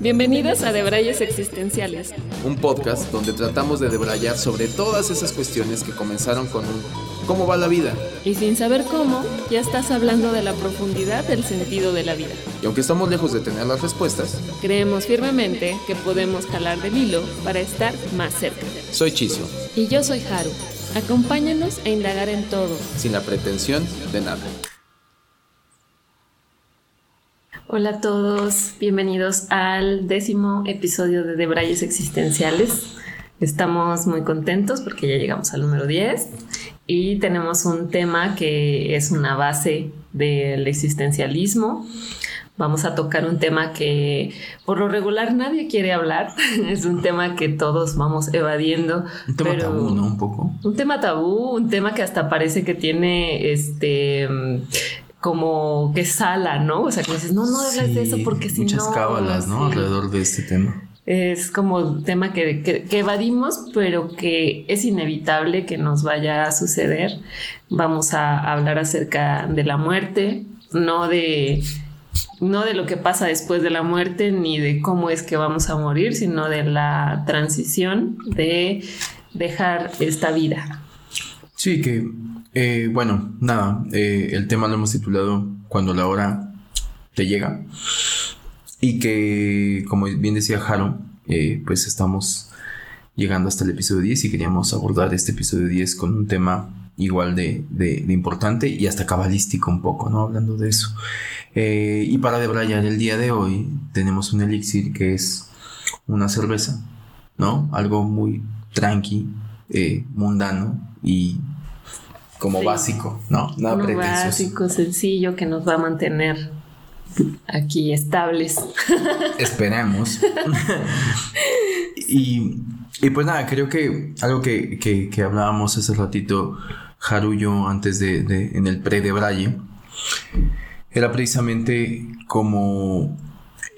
Bienvenidos a Debrayes Existenciales. Un podcast donde tratamos de debrayar sobre todas esas cuestiones que comenzaron con un ¿cómo va la vida? Y sin saber cómo, ya estás hablando de la profundidad del sentido de la vida. Y aunque estamos lejos de tener las respuestas, creemos firmemente que podemos jalar del hilo para estar más cerca. Soy Chiso. Y yo soy Haru. Acompáñanos a indagar en todo. Sin la pretensión de nada. Hola a todos, bienvenidos al décimo episodio de Debrayes Existenciales. Estamos muy contentos porque ya llegamos al número 10 y tenemos un tema que es una base del existencialismo. Vamos a tocar un tema que por lo regular nadie quiere hablar. es un tema que todos vamos evadiendo. Un tema tabú, ¿no? Un poco. Un tema tabú, un tema que hasta parece que tiene este como que sala, ¿no? O sea, que dices, no, no hables de eso porque si muchas no... Muchas cábalas, ¿no? Alrededor de este tema. Es como un tema que, que, evadimos, pero que es inevitable que nos vaya a suceder. Vamos a hablar acerca de la muerte, no de, no de lo que pasa después de la muerte, ni de cómo es que vamos a morir, sino de la transición de dejar esta vida. Sí, que eh, bueno, nada, eh, el tema lo hemos titulado Cuando la hora te llega. Y que, como bien decía Jaro, eh, pues estamos llegando hasta el episodio 10 y queríamos abordar este episodio 10 con un tema igual de, importante y hasta cabalístico un poco, ¿no? Hablando de eso. y para debrayar el día de hoy tenemos un elixir que es una cerveza, ¿no? Algo muy tranqui, mundano y como básico, ¿no? Nada Uno básico, sencillo, que nos va a mantener aquí estables. Esperemos. y, y, pues nada, creo que algo que, que, hablábamos hace ratito, Haru antes de, de en el pre de Braille, era precisamente como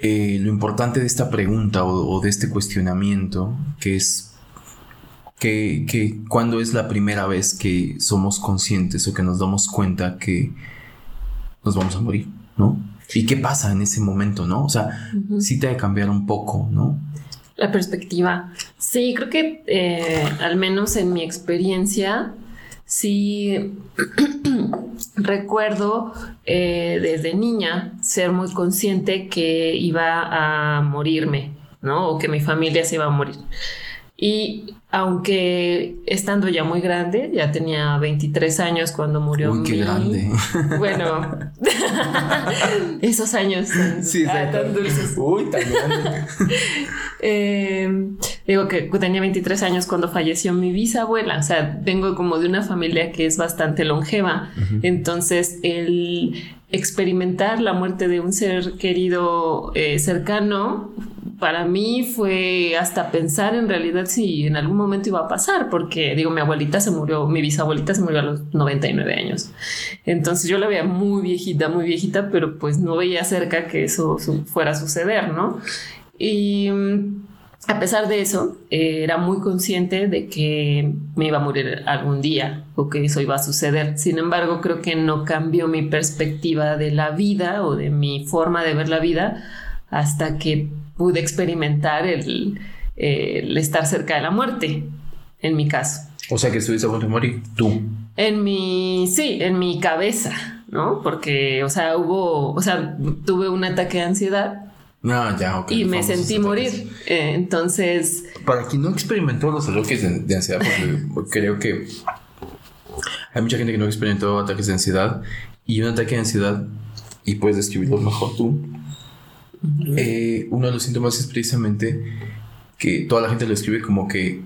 eh, lo importante de esta pregunta o de este cuestionamiento, que es que, que cuando es la primera vez que somos conscientes o que nos damos cuenta que nos vamos a morir, ¿no? ¿Y qué pasa en ese momento, no? O sea, sí te ha de cambiar un poco, ¿no? La perspectiva. Sí, creo que eh, al menos en mi experiencia, sí recuerdo eh, desde niña ser muy consciente que iba a morirme, ¿no? O que mi familia se iba a morir. Y aunque estando ya muy grande, ya tenía 23 años cuando murió. Uy, qué grande. Bueno, esos años sí, tan dulces. Uy, tan grande. Em, digo que tenía 23 años cuando falleció mi bisabuela. O sea, vengo como de una familia que es bastante longeva. Entonces, el experimentar la muerte de un ser querido eh, cercano para mí fue hasta pensar en realidad si en algún momento iba a pasar, porque digo, mi abuelita se murió, mi bisabuelita se murió a los 99 años. Entonces yo la veía muy viejita, muy viejita, pero pues no veía cerca que eso fuera a suceder, ¿no? Y mm, a pesar de eso, eh, era muy consciente de que me iba a morir algún día o que eso iba a suceder. Sin embargo, creo que no cambió mi perspectiva de la vida o de mi forma de ver la vida hasta que pude experimentar el, estar cerca de la muerte, en mi caso. O sea que estuviste a punto de morir, tú. En mi, sí, en mi cabeza, ¿no? Porque, o sea, hubo, o sea, tuve un ataque de ansiedad. No, ya, Y me sentí morir. Eh, entonces. Para quien no experimentó los ataques de, ansiedad, porque creo que hay mucha gente que no experimentó ataques de ansiedad y un ataque de ansiedad, y puedes describirlo mejor tú, eh, uno de los síntomas es precisamente que toda la gente lo escribe como que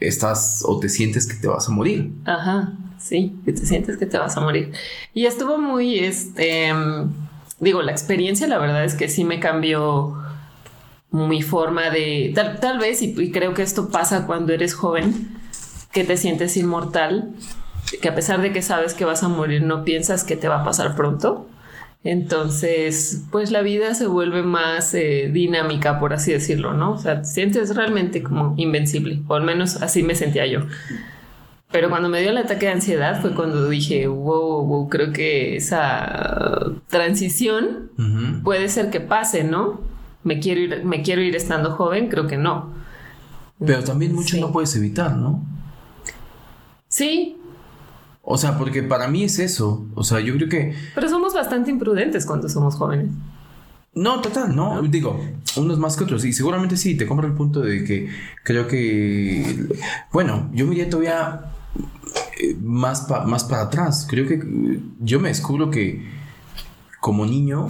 estás o te sientes que te vas a morir. Ajá, sí, que te sientes que te vas a morir. Y estuvo muy, este, digo, la experiencia la verdad es que sí me cambió mi forma de, tal, vez, y, y creo que esto pasa cuando eres joven, que te sientes inmortal, que a pesar de que sabes que vas a morir, no piensas que te va a pasar pronto Entonces, pues la vida se vuelve más eh, dinámica, por así decirlo, ¿no? O sea, te sientes realmente como invencible, o al menos así me sentía yo. Pero cuando me dio el ataque de ansiedad fue cuando dije, wow, wow creo que esa transición puede ser que pase, ¿no? Me quiero ir, me quiero ir estando joven, creo que no. Pero también mucho no puedes evitar, ¿no? Sí. O sea, porque para mí es eso. O sea, yo creo que. Pero somos bastante imprudentes cuando somos jóvenes. No, total, no. Digo, unos más que otros. Y seguramente sí, te compro el punto de que creo que. Bueno, yo me iría todavía eh, más, más para atrás. Creo que yo me descubro que como niño,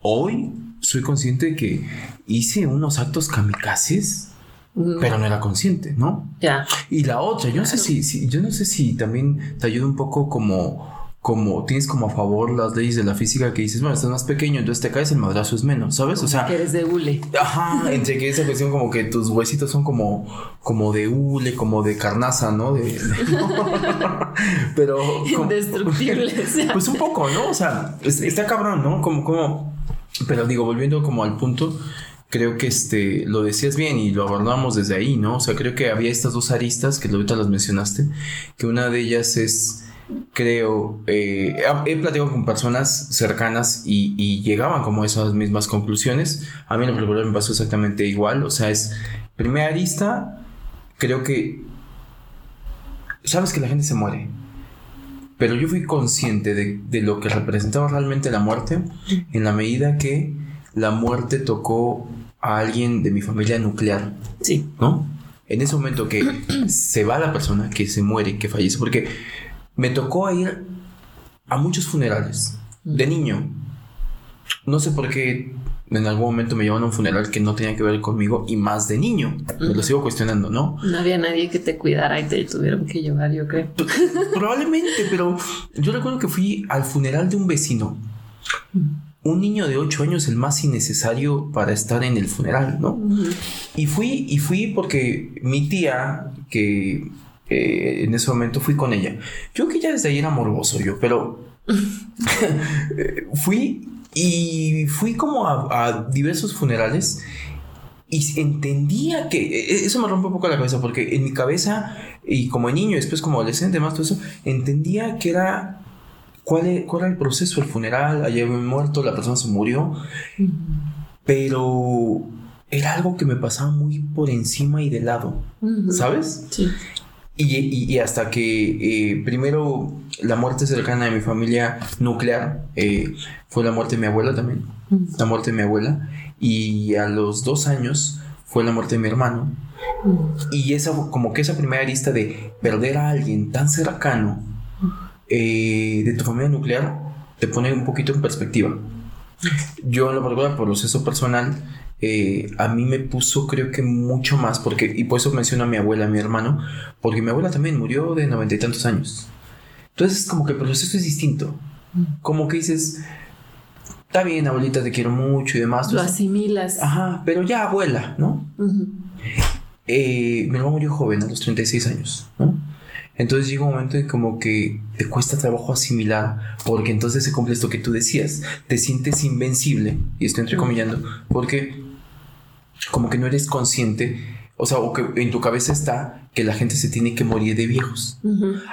hoy soy consciente de que hice unos actos kamikazes pero no era consciente, ¿no? Ya. Y la otra, yo no sé si, yo no sé si también te ayuda un poco como como tienes como a favor las leyes de la física que dices, bueno, estás más pequeño, entonces te caes, el madrazo es menos, ¿sabes? O sea, que eres de hule. Ajá, entre que esa cuestión como que tus huesitos son como, como de hule, como de carnaza, ¿no? De, pero... Indestructibles. pues un poco, ¿no? O sea, está cabrón, ¿no? Como, como... Pero digo, volviendo como al punto, creo que este, lo decías bien y lo abordamos desde ahí, ¿no? O sea, creo que había estas dos aristas que ahorita las mencionaste, que una de ellas es, creo, eh, he platicado con personas cercanas y, llegaban como a esas mismas conclusiones. A mí en lo me pasó exactamente igual, o sea, es, primera arista, creo que, sabes que la gente se muere. Pero yo fui consciente de, de lo que representaba realmente la muerte en la medida que la muerte tocó a alguien de mi familia nuclear. Sí. ¿No? En ese momento que se va la persona, que se muere, que fallece, porque me tocó ir a muchos funerales de niño. No sé por qué en algún momento me llevaron a un funeral que no tenía que ver conmigo y más de niño. Me lo sigo cuestionando, ¿no? No había nadie que te cuidara y te tuvieron que llevar, yo creo. Probablemente, pero yo recuerdo que fui al funeral de un vecino un niño de 8 años el más innecesario para estar en el funeral, ¿no? Y fui, y fui porque mi tía, que eh, en ese momento fui con ella, yo que ya desde ahí era morboso yo, pero fui y fui como a, diversos funerales y entendía que e, eso me rompe un poco la cabeza porque en mi cabeza y como niño, después como adolescente, más todo eso, entendía que era cuál, e-, cuál era el proceso del funeral, ayer me muerto, la persona se murió, pero era algo que me pasaba muy por encima y de lado, ¿sabes? Sí. Y, hasta que eh, primero la muerte cercana de mi familia nuclear eh, fue la muerte de mi abuela también, la muerte de mi abuela, y a los dos años fue la muerte de mi hermano. Y esa, como que esa primera lista de perder a alguien tan cercano eh, de tu familia nuclear te pone un poquito en perspectiva. Yo en lo particular, por proceso personal, eh, a mí me puso creo que mucho más, porque, y por eso menciono a mi abuela, a mi hermano, porque mi abuela también murió de noventa y tantos años. Entonces como que el proceso es distinto. Como que dices, está bien, abuelita, te quiero mucho y demás. Lo asimilas. Ajá, pero ya abuela, ¿no? Eh, mi hermano murió joven, a los 36 años, ¿no? Entonces llega un momento en como que te cuesta trabajo asimilar, porque entonces se cumple esto que tú decías, te sientes invencible, y estoy entrecomillando, porque como que no eres consciente, o sea, o que en tu cabeza está que la gente se tiene que morir de viejos.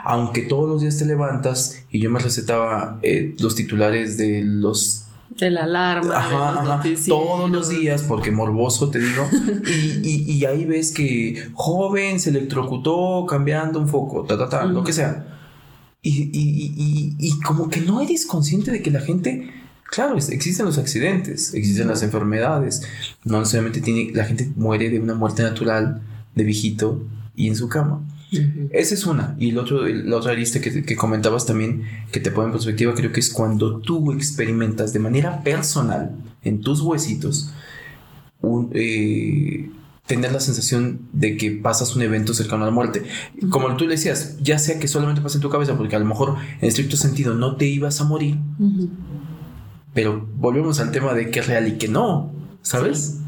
Aunque todos los días te levantas y yo me recetaba eh, los titulares de los de la alarma. todos los días, porque morboso te digo. y, ahí ves que joven se electrocutó cambiando un foco, ta, ta, ta, lo que sea. Y, como que no eres consciente de que la gente, claro, existen los accidentes, existen las enfermedades. No necesariamente tiene, la gente muere de una muerte natural, de viejito y en su cama. Esa es una. Y el otro, la otra lista que, comentabas también, que te pone en perspectiva, creo que es cuando tú experimentas de manera personal, en tus huesitos, eh, tener la sensación de que pasas un evento cercano a la muerte. Como tú le decías, ya sea que solamente pasa en tu cabeza, porque a lo mejor en estricto sentido no te ibas a morir, pero volvemos al tema de que es real y que no, ¿sabes?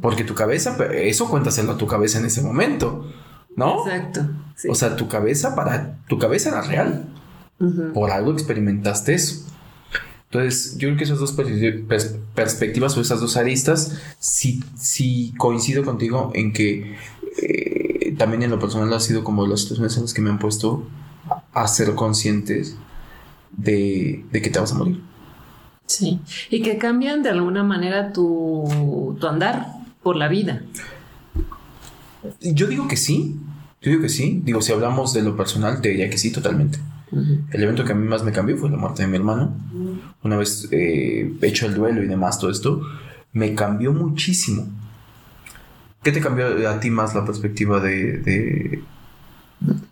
Porque tu cabeza, eso cuéntaselo a tu cabeza en ese momento. ¿No? Exacto. O sea, tu cabeza para tu cabeza era real. Por algo experimentaste eso. Entonces, yo creo que esas dos perspectivas o esas dos aristas, sí, sí coincido contigo en que eh, también en lo personal ha sido como las situaciones en las que me han puesto a ser conscientes de, de que te vas a morir. Sí, y que cambian de alguna manera tu, tu andar por la vida. Yo digo que sí, yo digo que sí. Digo, si hablamos de lo personal, te diría que sí, totalmente. El evento que a mí más me cambió fue la muerte de mi hermano. Una vez eh, hecho el duelo y demás, todo esto, me cambió muchísimo. ¿Qué te cambió a ti más la perspectiva de,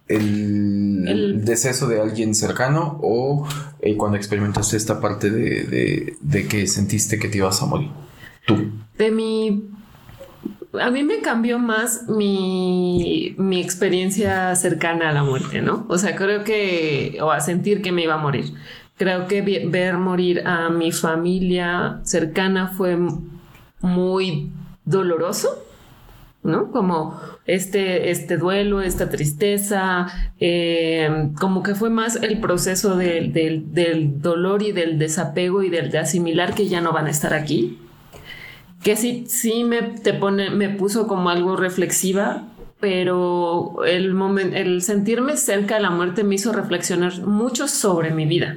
el, deceso de alguien cercano o eh, cuando experimentaste esta parte de, de, que sentiste que te ibas a morir? Tú. De mi a mí me cambió más mi, mi, experiencia cercana a la muerte, ¿no? O sea, creo que, o a sentir que me iba a morir. Creo que ver morir a mi familia cercana fue muy doloroso, ¿no? Como este, este duelo, esta tristeza, eh, como que fue más el proceso del, del, del dolor y del desapego y del de asimilar que ya no van a estar aquí que sí, sí me, te pone, me puso como algo reflexiva, pero el, el sentirme cerca de la muerte me hizo reflexionar mucho sobre mi vida.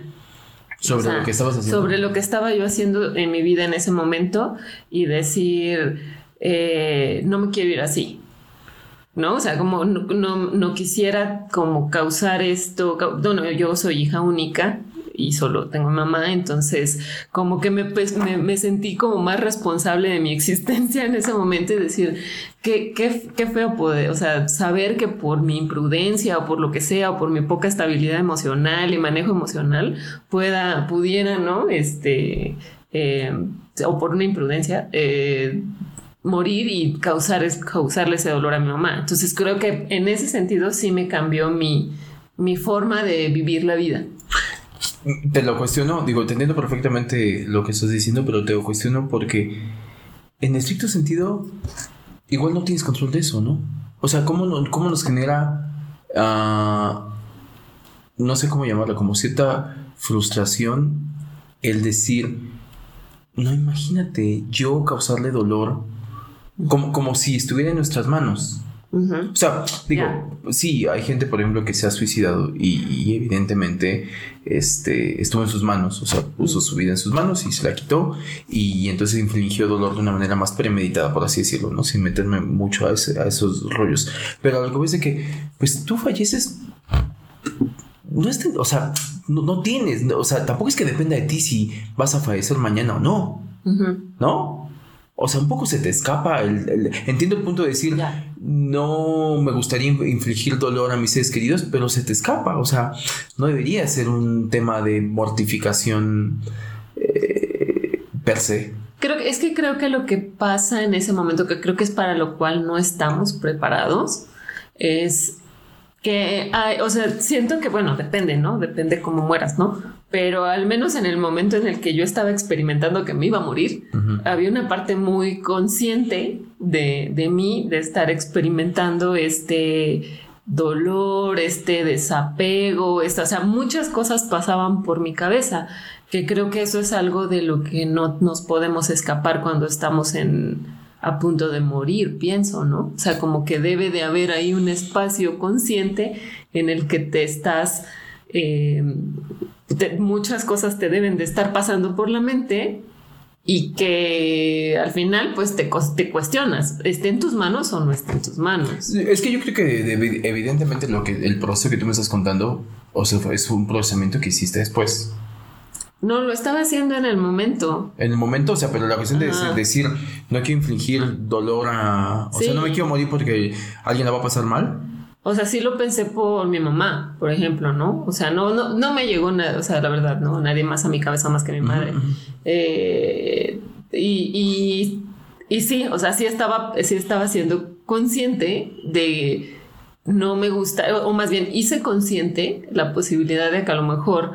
Sobre lo que estabas haciendo. Sobre lo que estaba yo haciendo en mi vida en ese momento y decir, eh, no me quiero ir así. ¿No? O sea, como no, no quisiera como causar esto. Bueno, yo soy hija única y solo tengo mamá, entonces como que pues, me, me, sentí como más responsable de mi existencia en ese momento y decir, qué, qué, qué feo poder, o sea, saber que por mi imprudencia o por lo que sea, o por mi poca estabilidad emocional y manejo emocional, pueda, pudiera, ¿no? Este, eh, o por una imprudencia, eh, morir y causar, causarle ese dolor a mi mamá. Entonces creo que en ese sentido sí me cambió mi, mi forma de vivir la vida. Te lo cuestiono, digo, entendiendo perfectamente lo que estás diciendo, pero te lo cuestiono porque en estricto sentido, igual no tienes control de eso, ¿no? O sea, ¿cómo, cómo nos genera, uh, no sé cómo llamarlo, como cierta frustración el decir, no imagínate yo causarle dolor como, como si estuviera en nuestras manos. O sea, digo, sí, hay gente, por ejemplo, que se ha suicidado y, evidentemente este, estuvo en sus manos, o sea, puso su vida en sus manos y se la quitó y entonces infligió dolor de una manera más premeditada, por así decirlo, ¿no? Sin meterme mucho a, esos rollos. Pero algo es de que, pues tú falleces, no es, o sea, no, tienes, o sea, tampoco es que dependa de ti si vas a fallecer mañana o no, ¿no? O sea, un poco se te escapa. El, entiendo el punto de decir, no me gustaría infligir dolor a mis seres queridos, pero se te escapa. O sea, no debería ser un tema de mortificación eh, per se. Creo que, es que creo que lo que pasa en ese momento, que creo que es para lo cual no estamos preparados, es que hay, o sea, siento que, bueno, depende, ¿no? Depende cómo mueras, ¿no? Pero al menos en el momento en el que yo estaba experimentando que me iba a morir, había una parte muy consciente de, de mí, de estar experimentando este dolor, este desapego, esta, o sea, muchas cosas pasaban por mi cabeza, que creo que eso es algo de lo que no nos podemos escapar cuando estamos en a punto de morir, pienso, ¿no? O sea, como que debe de haber ahí un espacio consciente en el que te estás, eh, muchas cosas te deben de estar pasando por la mente y que al final pues te, te cuestionas, ¿está en tus manos o no está en tus manos? Es que yo creo que evidentemente lo que el proceso que tú me estás contando, o sea, es un procesamiento que hiciste después. No, lo estaba haciendo en el momento. En el momento, o sea, pero la cuestión de decir, no quiero infligir dolor a... O sea, no me quiero morir porque alguien la va a pasar mal. O sea, sí lo pensé por mi mamá, por ejemplo, ¿no? O sea, no, no, no me llegó nada, o sea, la verdad, ¿no? Nadie más a mi cabeza más que mi madre. Eh, y, y, y, sí, o sea, sí estaba, sí estaba siendo consciente de no me gusta, o más bien hice consciente la posibilidad de que a lo mejor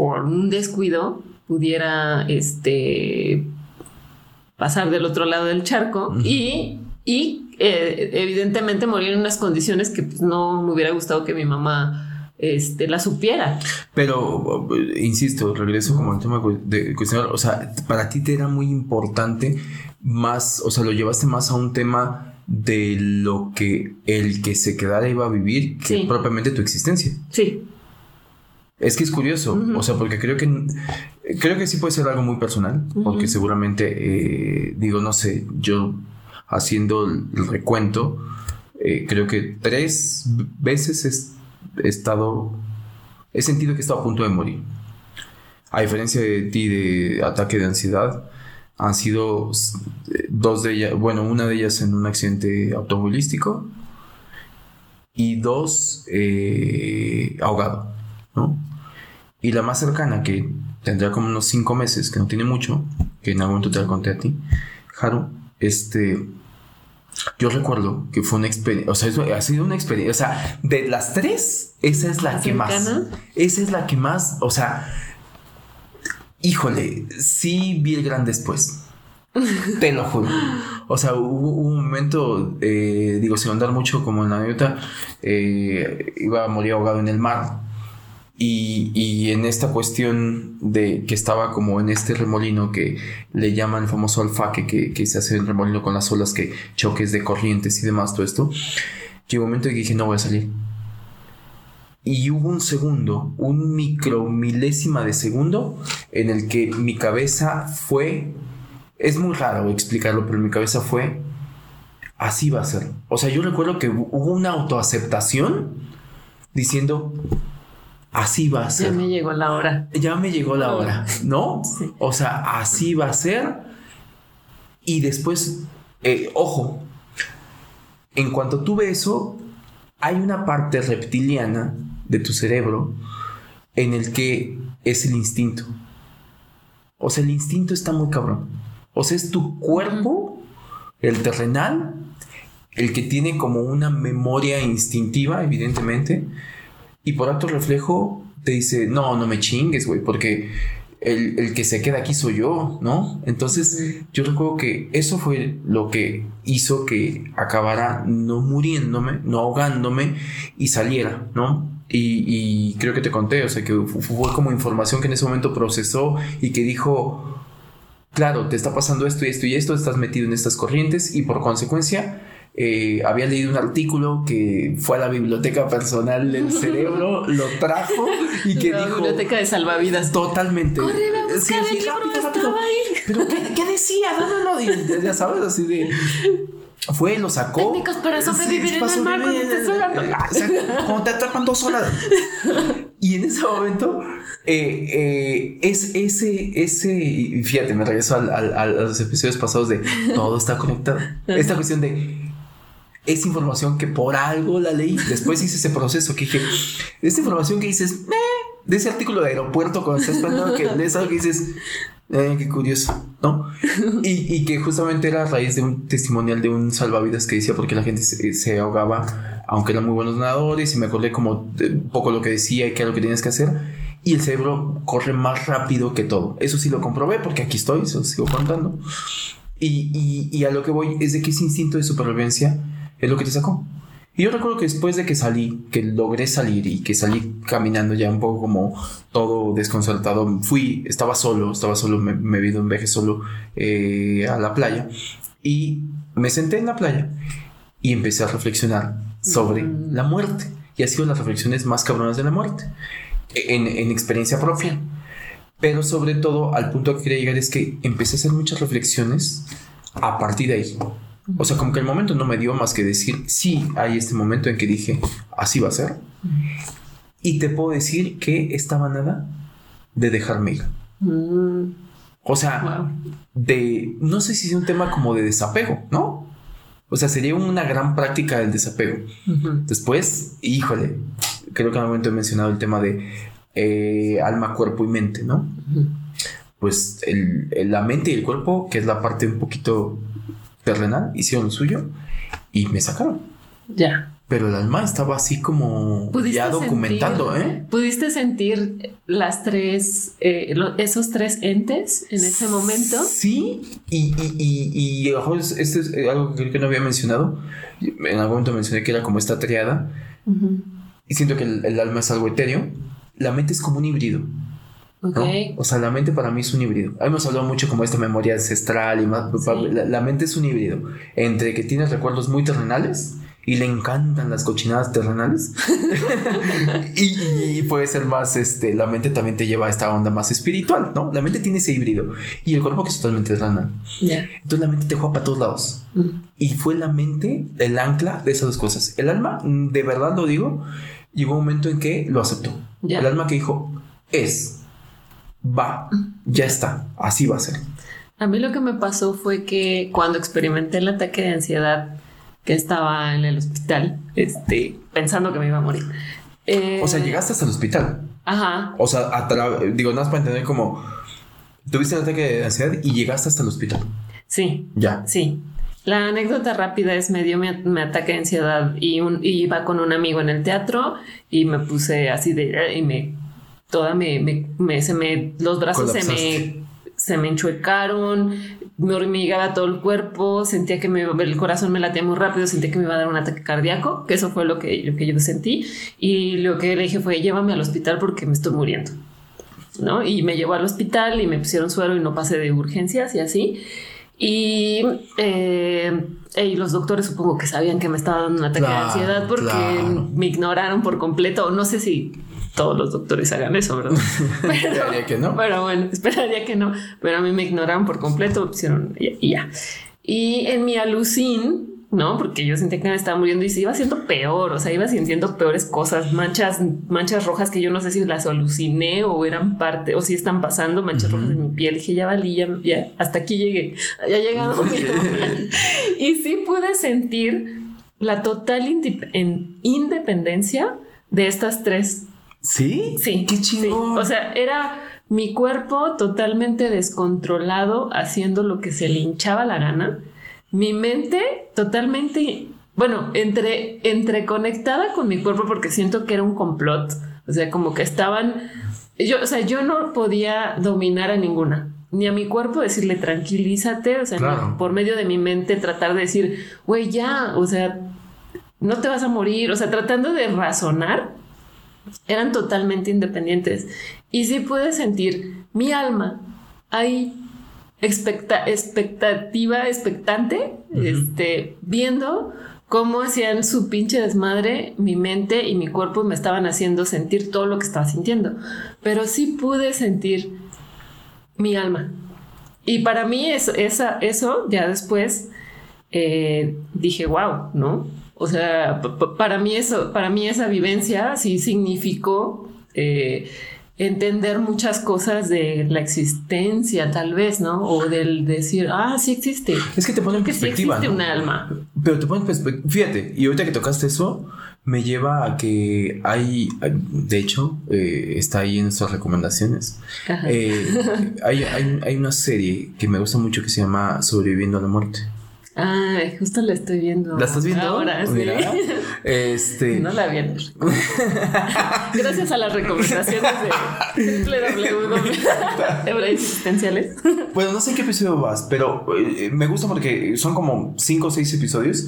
por un descuido pudiera este, pasar del otro lado del charco y, y eh, evidentemente morir en unas condiciones que pues, no me hubiera gustado que mi mamá este, la supiera. Pero, insisto, regreso como al tema de cuestionar, o sea, para ti te era muy importante más, o sea, lo llevaste más a un tema de lo que el que se quedara iba a vivir que propiamente tu existencia. Sí. Es que es curioso, o sea, porque creo que creo que sí puede ser algo muy personal, porque seguramente, eh, digo, no sé, yo haciendo el recuento, eh, creo que tres veces he estado, he sentido que he estado a punto de morir. A diferencia de ti de ataque de ansiedad, han sido dos de ellas, bueno, una de ellas en un accidente automovilístico y dos eh, ahogado, ¿no? Y la más cercana, que tendrá como unos cinco meses, que no tiene mucho, que en algún momento te la conté a ti, Haru, este, yo recuerdo que fue una experiencia, o sea, ha sido una experiencia, o sea, de las tres, esa es la que más, esa es la que más, o sea, híjole, sí vi el gran después. Te lo juro. O sea, hubo, un momento, eh, digo, sin andar mucho como en la anécdota, eh, iba a morir ahogado en el mar. Y, en esta cuestión de que estaba como en este remolino que le llaman el famoso alfaque, que, que se hace el remolino con las olas, que choques de corrientes y demás, todo esto, llegó un momento en que dije, no voy a salir. Y hubo un segundo, un micro milésima de segundo, en el que mi cabeza fue, es muy raro explicarlo, pero mi cabeza fue, así va a ser. O sea, yo recuerdo que hubo una autoaceptación diciendo, así va a ser. Ya me llegó la hora. Ya me llegó la hora, ¿no? O sea, así va a ser. Y después, eh, ojo, en cuanto tuve eso, hay una parte reptiliana de tu cerebro en el que es el instinto. O sea, el instinto está muy cabrón. O sea, es tu cuerpo, el terrenal, el que tiene como una memoria instintiva, evidentemente, y por acto reflejo te dice, no, no me chingues, güey, porque el, que se queda aquí soy yo, ¿no? Entonces yo recuerdo que eso fue lo que hizo que acabara no muriéndome, no ahogándome y saliera, ¿no? Y, y creo que te conté, o sea, que fue como información que en ese momento procesó y que dijo, claro, te está pasando esto y esto y esto, estás metido en estas corrientes y por consecuencia eh, había leído un artículo que fue a la biblioteca personal del cerebro, lo trajo y que la biblioteca de salvavidas. Totalmente. sí, Pero ¿qué, decía? No, no, no. Ya sabes, así de fue, lo sacó. Técnicos para sobrevivir en el mar cuando te ah, O sea, como te atrapan dos horas. Y en ese momento, eh, eh, es ese, ese, fíjate, me regreso al, al, a los episodios pasados de todo está conectado. Esta cuestión de esa información que por algo la leí. Después hice ese proceso que dije, esta información que dices, de ese artículo de aeropuerto cuando estás esperando que lees algo que dices, eh, qué curioso, ¿no? Y, y, que justamente era a raíz de un testimonial de un salvavidas que decía porque la gente se, ahogaba, aunque eran muy buenos nadadores, y me acordé como poco lo que decía y qué era lo que tenías que hacer. Y el cerebro corre más rápido que todo. Eso sí lo comprobé porque aquí estoy, se lo sigo contando. Y, y, y a lo que voy es de que ese instinto de supervivencia es lo que te sacó. Y yo recuerdo que después de que salí, que logré salir y que salí caminando ya un poco como todo desconcertado, fui, estaba solo, estaba solo, me, me vi en viaje solo eh, a la playa y me senté en la playa y empecé a reflexionar sobre mm. la muerte. Y ha sido las reflexiones más cabronas de la muerte, en, en experiencia propia. Pero sobre todo, al punto que quería llegar es que empecé a hacer muchas reflexiones a partir de ahí. O sea, como que el momento no me dio más que decir, sí, hay este momento en que dije, así va a ser. Y te puedo decir que estaba nada de dejarme ir. Mm. O sea, de, no sé si es un tema como de desapego, ¿no? O sea, sería una gran práctica del desapego. Después, híjole, creo que en momento he mencionado el tema de eh, alma, cuerpo y mente, ¿no? Pues la mente y el cuerpo, que es la parte un poquito terrenal, hicieron lo suyo y me sacaron. Ya. Pero el alma estaba así como ya documentando, ¿eh? ¿Pudiste sentir las tres, eh, esos tres entes en ese momento? Sí, y, y, y, y este es algo que creo que no había mencionado. En algún momento mencioné que era como esta triada. y siento que el, el alma es algo etéreo, la mente es como un híbrido. Ok. ¿no? O sea, la mente para mí es un híbrido. Hemos hablado mucho como esta memoria ancestral y más. Sí. La, la mente es un híbrido entre que tienes recuerdos muy terrenales y le encantan las cochinadas terrenales. y, y puede ser más, este, la mente también te lleva a esta onda más espiritual, ¿no? La mente tiene ese híbrido y el cuerpo que es totalmente terrenal. Ya. Entonces la mente te juega para todos lados. Mm. Y fue la mente el ancla de esas dos cosas. El alma, mm, de verdad lo digo, llegó un momento en que lo aceptó. Ya. El alma que dijo, es, va, ya está, así va a ser. A mí lo que me pasó fue que cuando experimenté el ataque de ansiedad que estaba en el hospital, este, pensando que me iba a morir. eh, O sea, llegaste hasta el hospital. Ajá. O sea, digo, nada más para entender como, tuviste un ataque de ansiedad y llegaste hasta el hospital. Sí, Ya. sí. La anécdota rápida es me dio mi, mi ataque de ansiedad y, un, y iba con un amigo en el teatro y me puse así de y me toda me, me, me- se me los brazos se me se me enchuecaron, me hormigaba todo el cuerpo, sentía que me, el corazón me latía muy rápido, sentía que me iba a dar un ataque cardíaco, que eso fue lo que, lo que yo sentí. Y lo que le dije fue, llévame al hospital porque me estoy muriendo. ¿No? Y me llevó al hospital y me pusieron suero y no pasé de urgencias y así. Y, eh, y los doctores supongo que sabían que me estaba dando un ataque Claro, de ansiedad porque claro. me ignoraron por completo. No sé si todos los doctores hagan eso, ¿verdad? Esperaría que no. Pero bueno, esperaría que no. Pero a mí me ignoraron por completo, me pusieron y y ya. Y en mi alucín, ¿no? Porque yo sentía que me estaba muriendo y se iba haciendo peor, o sea, iba sintiendo peores cosas, manchas, manchas rojas que yo no sé si las aluciné o eran parte, o si están pasando manchas rojas en mi piel. Dije, ya valí, ya, ya, hasta aquí llegué, ya ha llegado. y sí pude sentir la total independencia de estas tres ¿Sí? Sí, Qué sí. chingón. O sea, era mi cuerpo totalmente descontrolado, haciendo lo que se le hinchaba la gana. Mi mente totalmente, bueno, entre, entre conectada con mi cuerpo porque siento que era un complot. O sea, como que estaban, yo, o sea, yo no podía dominar a ninguna. Ni a mi cuerpo decirle tranquilízate, o sea, no, por medio de mi mente tratar de decir, güey, ya, o sea, no te vas a morir, o sea, tratando de razonar, eran totalmente independientes. Y sí pude sentir mi alma ahí, expecta- expectativa, expectante, este, viendo cómo hacían su pinche desmadre, mi mente y mi cuerpo me estaban haciendo sentir todo lo que estaba sintiendo. Pero sí pude sentir mi alma. Y para mí eso, esa, eso ya después eh, dije, wow, ¿no? O sea, para mí eso, para mí esa vivencia sí significó eh, entender muchas cosas de la existencia, tal vez, ¿no? O del decir, ah, sí existe. Es que te pone en Que sí perspectiva. existe ¿no? un alma. Pero te pone en perspectiva. Fíjate, y ahorita que tocaste eso, me lleva a que hay, de hecho, eh, está ahí en nuestras recomendaciones. Eh, hay, hay- hay una serie que me gusta mucho que se llama Sobreviviendo a la muerte. Ay, justo la estoy viendo. ¿La estás viendo? Ahora, sí. Mira, este. No la vi. Gracias a las recomendaciones de existenciales. Bueno, no sé en qué episodio vas, pero eh, me gusta porque son como cinco o seis episodios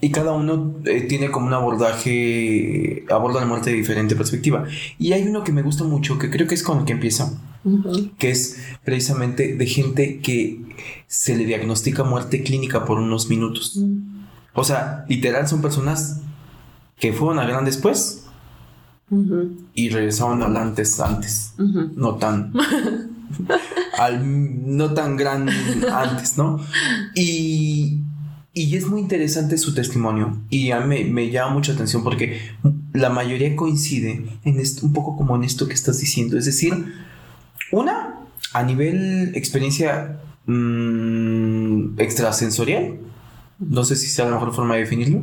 y cada uno eh, tiene como un abordaje, aborda la muerte de diferente perspectiva. Y hay uno que me gusta mucho, que creo que es con el que empieza, que es precisamente de gente que se le diagnostica muerte clínica por unos minutos. O sea, literal son personas que fueron a gran después y regresaron al antes antes. No tan. al no tan gran antes, ¿no? Y. Y es muy interesante su testimonio. Y a mí me, me llama mucha atención porque la mayoría coincide en esto, un poco como en esto que estás diciendo. Es decir, una, a nivel experiencia mm, extrasensorial, no sé si sea la mejor forma de definirlo,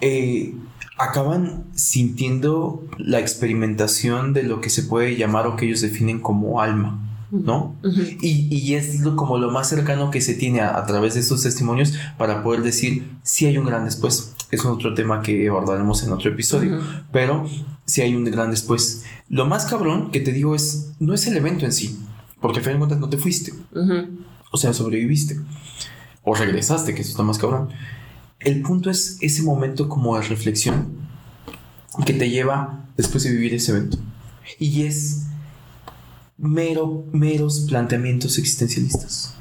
eh, acaban sintiendo la experimentación de lo que se puede llamar o que ellos definen como alma, ¿no? Ujú. Y, y es lo- como lo más cercano que se tiene a, a través de estos testimonios para poder decir si hay un gran después. Es otro tema que abordaremos en otro episodio, Ujú. pero si hay un gran después. Lo más cabrón que te digo es, no es el evento en sí, porque al final de cuentas no te fuiste, o sea, sobreviviste, o regresaste, que eso está más cabrón. El punto es ese momento como de reflexión que te lleva después de vivir ese evento. Y es mero, meros planteamientos existencialistas.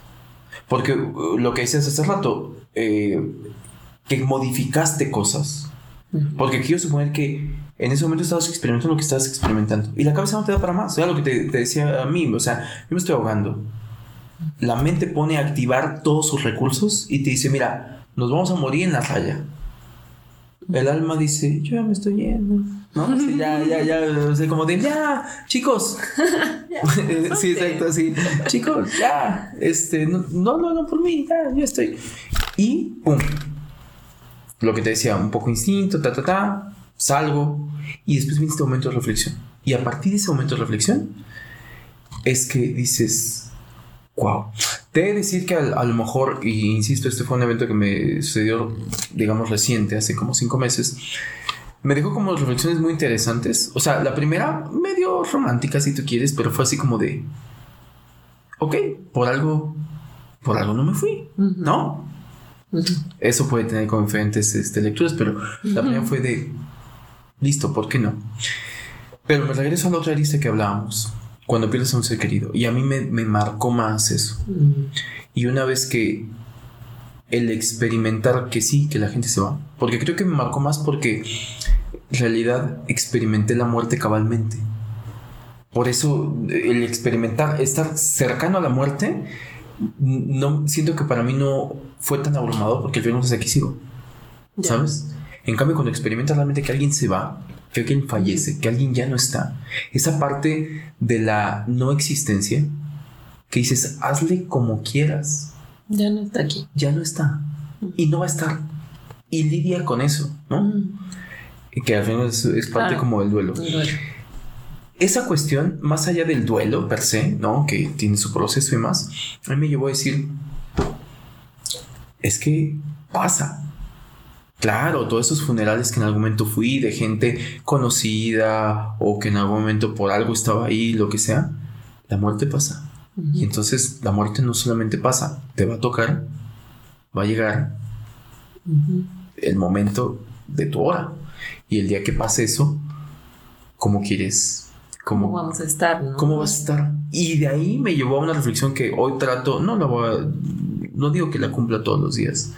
Porque uh, lo que decías hace rato, eh, que modificaste cosas. Porque quiero suponer que en ese momento estabas experimentando lo que estabas experimentando. Y la cabeza no te da para más. O sea, lo que te, te decía a mí, o sea, yo me estoy ahogando. La mente pone a activar todos sus recursos y te dice, mira, nos vamos a morir en la raya. El alma dice, yo ya me estoy yendo. ¿No? ya, ya, ya, o sea, como de, ya, chicos. sí, exacto, así. Chicos, ya, este, no, no hagan por mí, ya, yo estoy. Y, pum. Lo que te decía, un poco instinto, ta, ta, ta, salgo. Y después viene este momento de reflexión. Y a partir de ese momento de reflexión, es que dices, wow. Te he de decir que a, lo mejor, y insisto, este fue un evento que me sucedió, digamos, reciente, hace como cinco meses. Me dejó como reflexiones muy interesantes. O sea, la primera, medio romántica si tú quieres, pero fue así como de, ok, por algo, por algo no me fui, ¿no? Eso puede tener como diferentes este, lecturas, pero la primera fue de, listo, ¿por qué no? Pero me regreso a la otra lista que hablábamos cuando pierdes a un ser querido. Y a mí me, marcó más eso. Mm. Y una vez que el experimentar que sí, que la gente se va. Porque creo que me marcó más porque en realidad experimenté la muerte cabalmente. Por eso el experimentar, estar cercano a la muerte, no siento que para mí no fue tan abrumador porque yo no sé aquí sigo. ¿Sabes? En cambio, cuando experimentas realmente que alguien se va, que alguien fallece, que alguien ya no está, esa parte de la no existencia, que dices, hazle como quieras. Ya no está aquí. Ya no está. Y no va a estar. Y lidia con eso, ¿no? Y que al final es, parte como del duelo. duelo. Esa cuestión, más allá del duelo per se, ¿no? Que tiene su proceso y más, a mí me llevó a decir, es que pasa. Claro, todos esos funerales que en algún momento fui de gente conocida o que en algún momento por algo estaba ahí, lo que sea, la muerte pasa. Y entonces la muerte no solamente pasa, te va a tocar, va a llegar el momento de tu hora. Y el día que pase eso, ¿cómo quieres? ¿Cómo, vamos a estar? ¿Cómo vas a estar? Y de ahí me llevó a una reflexión que hoy trato, no la voy a, no digo que la cumpla todos los días,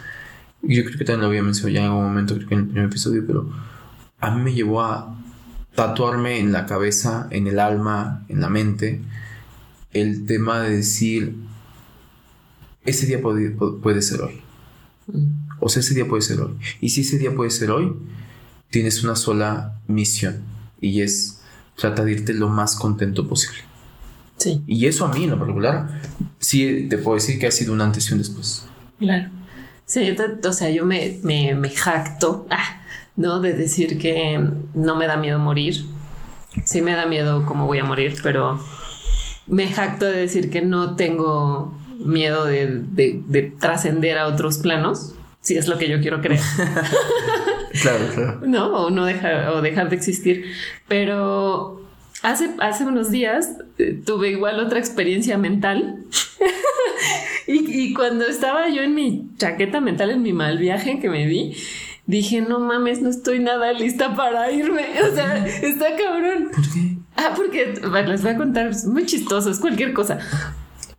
yo creo que también lo había mencionado ya en algún momento, creo que en el primer episodio, pero a mí me llevó a tatuarme en la cabeza, en el alma, en la mente, el tema de decir, ese día puede, puede ser hoy. O sea, ese día puede ser hoy. Y si ese día puede ser hoy, tienes una sola misión y es trata de irte lo más contento posible. Sí. Y eso a mí en lo particular, sí te puedo decir que ha sido un antes y un después. Claro. Sí, yo o sea, yo me, me, jacto, ah, ¿no? De decir que no me da miedo morir. Sí me da miedo cómo voy a morir, pero me jacto de decir que no tengo miedo de, trascender a otros planos, si es lo que yo quiero creer. claro, claro. No, o no dejar, o dejar de existir. Pero hace, hace unos días eh, tuve igual otra experiencia mental y, cuando estaba yo en mi chaqueta mental, en mi mal viaje que me di, dije, no mames, no estoy nada lista para irme. O sea, está cabrón. ¿Por qué? Ah, porque les voy a contar, es muy chistoso, es cualquier cosa.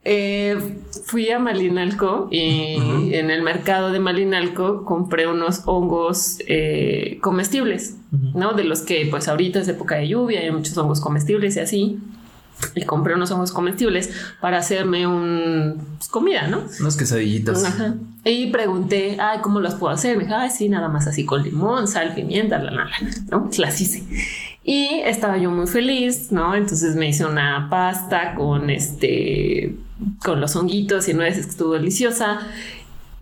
Eh, fui a Malinalco y en el mercado de Malinalco compré unos hongos eh, comestibles, ¿no? De los que pues ahorita es época de lluvia, hay muchos hongos comestibles y así y compré unos hongos comestibles para hacerme un pues, comida, ¿no? Unas quesadillitas. Ajá. Y pregunté, ay, ¿cómo las puedo hacer? Me dijo, ay, sí, nada más así con limón, sal, pimienta, la, la, la, ¿no? Las hice. Y estaba yo muy feliz, ¿no? Entonces me hice una pasta con este, con los honguitos y nueces que estuvo deliciosa.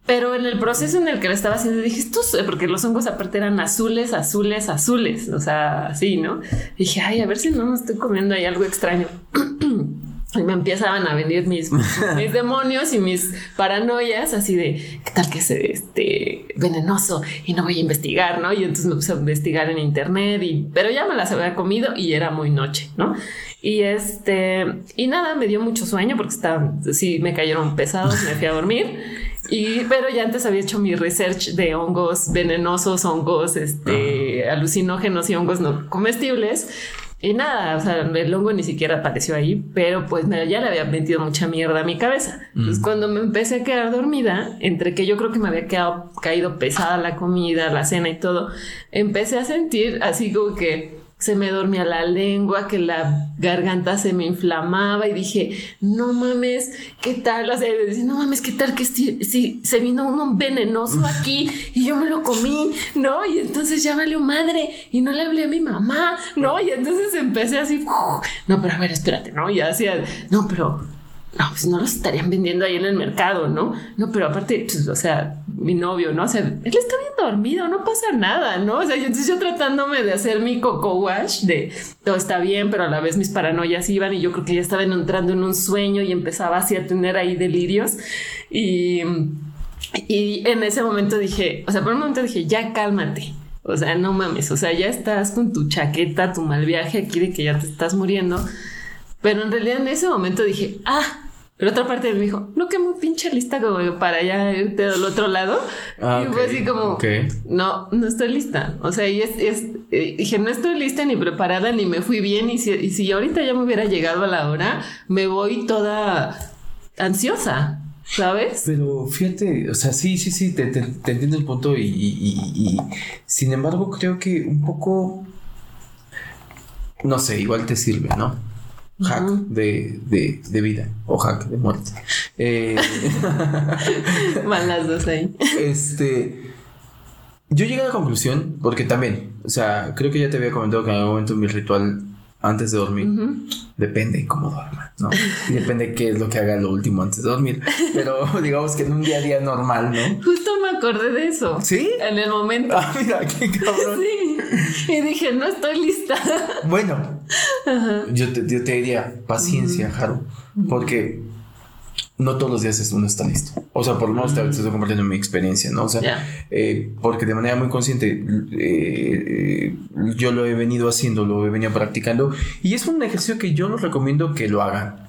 Pero en el proceso en el que lo estaba haciendo, dije, esto porque los hongos aparte eran azules, azules, azules, o sea, así, ¿no? dije, ay, a ver si no me estoy comiendo ahí algo extraño. y me empezaban a venir mis, mis demonios y mis paranoias, así de, ¿qué tal que es este venenoso? Y no voy a investigar, ¿no? Y entonces me puse a investigar en internet, y, pero ya me las había comido y era muy noche, ¿no? Y este, y nada, me dio mucho sueño porque estaban, sí, me cayeron pesados, me fui a dormir. Y, pero ya antes había hecho mi research de hongos venenosos, hongos este, alucinógenos y hongos no comestibles. Y nada, o sea, el hongo ni siquiera apareció ahí, pero pues ya le había metido mucha mierda a mi cabeza. Entonces, cuando me empecé a quedar dormida, entre que yo creo que me había quedado caído pesada la comida, la cena y todo, empecé a sentir así como que se me dormía la lengua, que la garganta se me inflamaba y dije, no mames, ¿qué tal? O sea, no mames, ¿qué tal que si, se vino uno venenoso aquí y yo me lo comí, ¿no? Y entonces ya valió madre y no le hablé a mi mamá, ¿no? Y entonces empecé así, no, pero a ver, espérate, ¿no? Y hacía, no, pero no, pues no los estarían vendiendo ahí en el mercado, ¿no? No, pero aparte, pues, o sea, mi novio, ¿no? O sea, él está bien dormido, no pasa nada, ¿no? O sea, yo, entonces yo tratándome de hacer mi coco wash de todo está bien, pero a la vez mis paranoias iban y yo creo que ya estaba entrando en un sueño y empezaba así a tener ahí delirios y, y en ese momento dije, o sea, por un momento dije, ya cálmate. O sea, no mames, o sea, ya estás con tu chaqueta, tu mal viaje aquí de que ya te estás muriendo. Pero en realidad en ese momento dije, ah, pero otra parte me dijo, no, que muy pinche lista como para ya irte del otro lado. Ah, y fue así como, no, no estoy lista. O sea, y es, es eh, dije, no estoy lista ni preparada ni me fui bien. Y si, y si ahorita ya me hubiera llegado a la hora, me voy toda ansiosa. ¿Sabes? Pero fíjate, o sea, sí, sí, sí, te, te, entiendo el punto y, y, sin embargo creo que un poco, no sé, igual te sirve, ¿no? Hack de, de, de, vida o hack de muerte. Eh, Van las dos ahí. Este. Yo llegué a la conclusión, porque también, o sea, creo que ya te había comentado que en algún momento mi ritual antes de dormir. Depende cómo duerma, ¿no? Y depende qué es lo que haga lo último antes de dormir. Pero digamos que en un día a día normal, ¿no? Justo me acordé de eso. ¿Sí? En el momento. Ah, mira, qué cabrón. Sí. Y dije, no estoy lista. Bueno, Yo, te, yo te diría paciencia, Haru, porque no todos los días uno está listo. O sea, por lo menos te, estoy compartiendo mi experiencia, ¿no? O sea, eh, porque de manera muy consciente eh, yo lo he venido haciendo, lo he venido practicando y es un ejercicio que yo les recomiendo que lo hagan.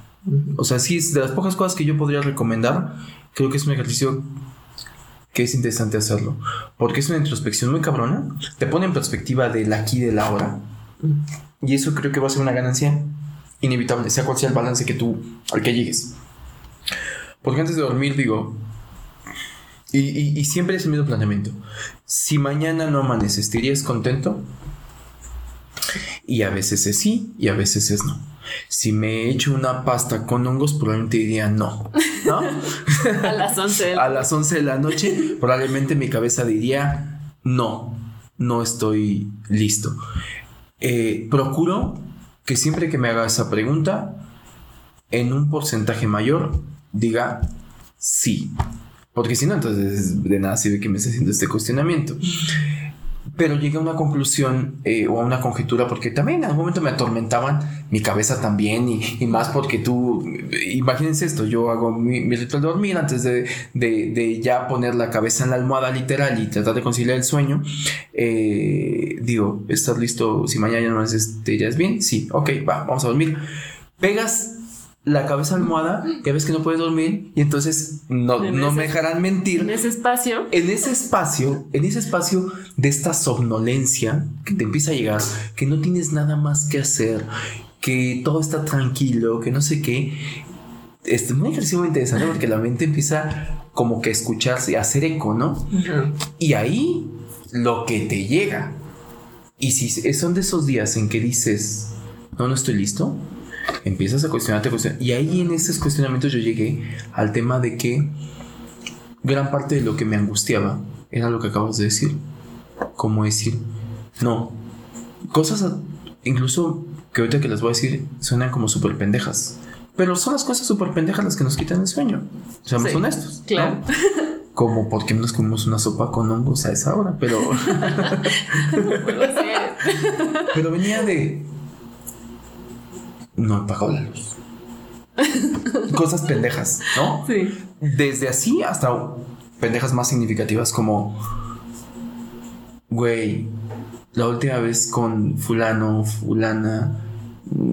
O sea, sí, es de las pocas cosas que yo podría recomendar, creo que es un ejercicio que es interesante hacerlo, porque es una introspección muy cabrona, te pone en perspectiva del aquí y del ahora. Y eso creo que va a ser una ganancia inevitable, sea cual sea el balance que tú, al que llegues. Porque antes de dormir digo, y, siempre es el mismo planteamiento, si mañana no amaneces, ¿estarías contento? Y a veces es sí y a veces es no. Si me echo una pasta con hongos, probablemente diría no. ¿No? a las 11 de la... A las 11 de la noche, probablemente mi cabeza diría no, no estoy listo. Eh, procuro que siempre que me haga esa pregunta, en un porcentaje mayor, diga sí. Porque si no, entonces de nada sirve que me esté haciendo este cuestionamiento. Pero llegué a una conclusión eh, o a una conjetura porque también en algún momento me atormentaban mi cabeza también y, más porque tú, imagínense esto, yo hago mi, ritual de dormir antes de, de, ya poner la cabeza en la almohada literal y tratar de conciliar el sueño. Eh, digo, ¿estás listo? Si mañana no te dirías bien, sí, ok, va, vamos a dormir. Pegas la cabeza almohada, ya ves que no puedes dormir y entonces no, no me dejarán mentir. En ese espacio. En ese espacio, en ese espacio de esta somnolencia que te empieza a llegar, que no tienes nada más que hacer, que todo está tranquilo, que no sé qué. Es un ejercicio muy interesante porque la mente empieza como que a escucharse, a hacer eco, ¿no? Y ahí lo que te llega. Y si son de esos días en que dices, no, no estoy listo, empiezas a cuestionarte, Y ahí en esos cuestionamientos yo llegué al tema de que gran parte de lo que me angustiaba era lo que acabas de decir. Como decir, no, cosas incluso que ahorita que les voy a decir suenan como súper pendejas. Pero son las cosas súper pendejas las que nos quitan el sueño. Seamos honestos. Claro. Como porque nos comemos una sopa con hongos a esa hora, pero. pero venía de no he pagado la luz. Cosas pendejas, ¿no? Sí. Desde así hasta pendejas más significativas como, güey, la última vez con fulano, fulana,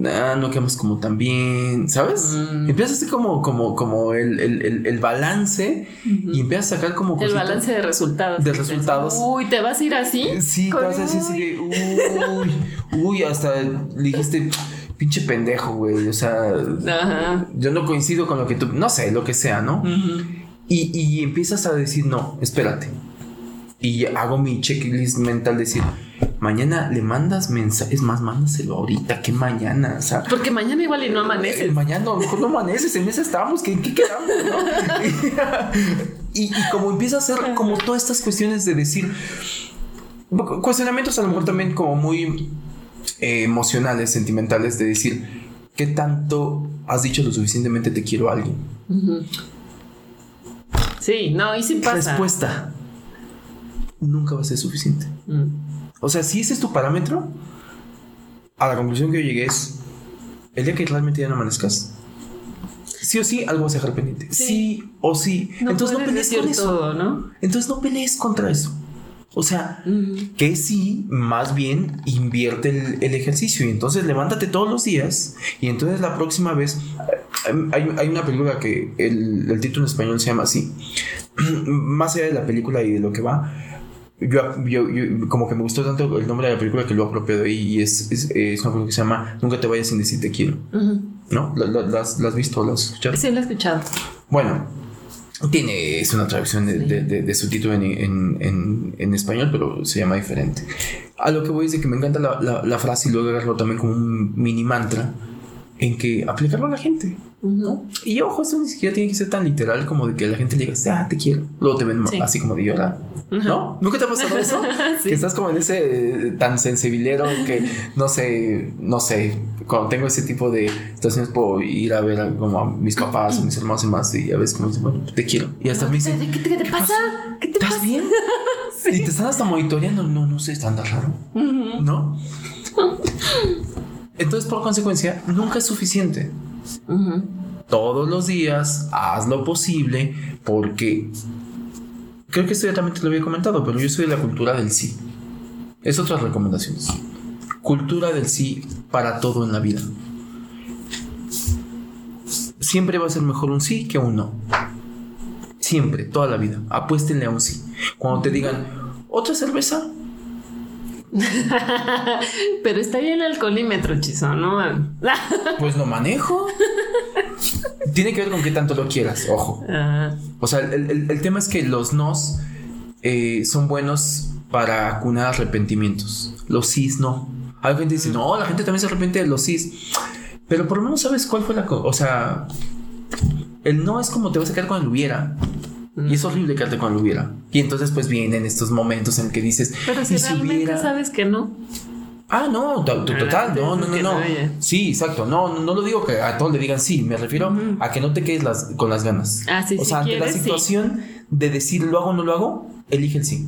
ah, no quedamos como tan bien, ¿sabes? Mm. Empiezas así como, como, como el, el- el- el balance y empiezas a sacar como El cositas. balance de resultados. De dices, resultados. Uy, ¿te vas a ir así? Sí, te vas a decir así uy, uy, hasta dijiste, pinche pendejo, güey, o sea, Ajá. yo no coincido con lo que tú, no sé, lo que sea, ¿no? Ujú. Y, y empiezas a decir, no, espérate. Y hago mi checklist mental, decir, mañana le mandas mensajes, más, mándaselo ahorita que mañana, o sea. Porque mañana igual y no eh, amanece. mañana a lo mejor no amaneces, en esa estamos, ¿qué, qué quedamos, no? y, y como empieza a hacer como todas estas cuestiones de decir, cu- cuestionamientos a lo mejor también como muy eh, emocionales, sentimentales, de decir, ¿qué tanto has dicho lo suficientemente te quiero a alguien? Sí, no, y sí pasa. Respuesta. Nunca va a ser suficiente. Mm. O sea, si ese es tu parámetro, a la conclusión que yo llegué es, el día que realmente ya no amanezcas, sí o sí, algo vas a dejar pendiente. Sí, Sí. o sí. No Entonces no pelees con eso. ¿no? Entonces no pelees contra eso. O sea, que sí, más bien invierte el, el ejercicio y entonces levántate todos los días y entonces la próxima vez eh, hay, hay una película que el, el título en español se llama así más allá de la película y de lo que va yo, yo- yo- como que me gustó tanto el nombre de la película que lo apropiado ahí y es, es, es una película que se llama Nunca te vayas sin decir te quiero. ¿no? ¿La, la- la has, la has visto o la has escuchado? Sí, lo he escuchado. Bueno, tiene, es una traducción de, de, de- de su título en, en- en- en español, pero se llama diferente. A lo que voy es de que me encanta la, la- la frase y luego agarrarlo también como un mini mantra en que aplicarlo a la gente. Ujú. Y ojo, esto ni siquiera tiene que ser tan literal como de que la gente le diga, ah, te quiero. Luego te ven Sí. así como de llorar. ¿No? ¿Nunca te ha pasado eso? Sí. Que estás como en ese eh, tan sensibilero que no sé, no sé, cuando tengo ese tipo de situaciones puedo ir a ver a, como a mis papás o mis hermanos y más y a veces como dicen, bueno, te quiero. Y hasta me dicen, ¿Qué, te- qué te pasa? ¿Qué te ¿estás pasa? bien? Y te están hasta monitoreando, no, no sé, está raro. ¿no? Entonces, por consecuencia, nunca es suficiente Todos los días, haz lo posible, porque creo que esto ya también te lo había comentado, pero yo soy de la cultura del sí. Es otras recomendaciones. Cultura del sí para todo en la vida. Siempre va a ser mejor un sí que un no. Siempre, toda la vida. Apuéstenle a un sí. Cuando te digan, ¿otra cerveza? Pero está bien el alcoholímetro, chizo, ¿no? Pues lo manejo. Tiene que ver con qué tanto lo quieras, ojo. O sea, el, el- el tema es que los nos eh, son buenos para acunar arrepentimientos. Los sís no. Hay gente que dice, no, la gente también se arrepiente de los sís. Pero por lo menos sabes cuál fue la... co- O sea, el no es como te vas a quedar con el hubiera. Y es horrible quedarte con el hubiera. Y entonces pues vienen estos momentos en que dices, pero si "¿Y realmente sabes que no. Ah, no, Ah, total, no, no, no, que no. Sí, exacto. No, no, no lo digo que a todos le digan sí, me refiero a que no te quedes las- con las ganas. Ah, sí, o si sea, ante la situación de decir lo hago o no lo hago, elige el sí.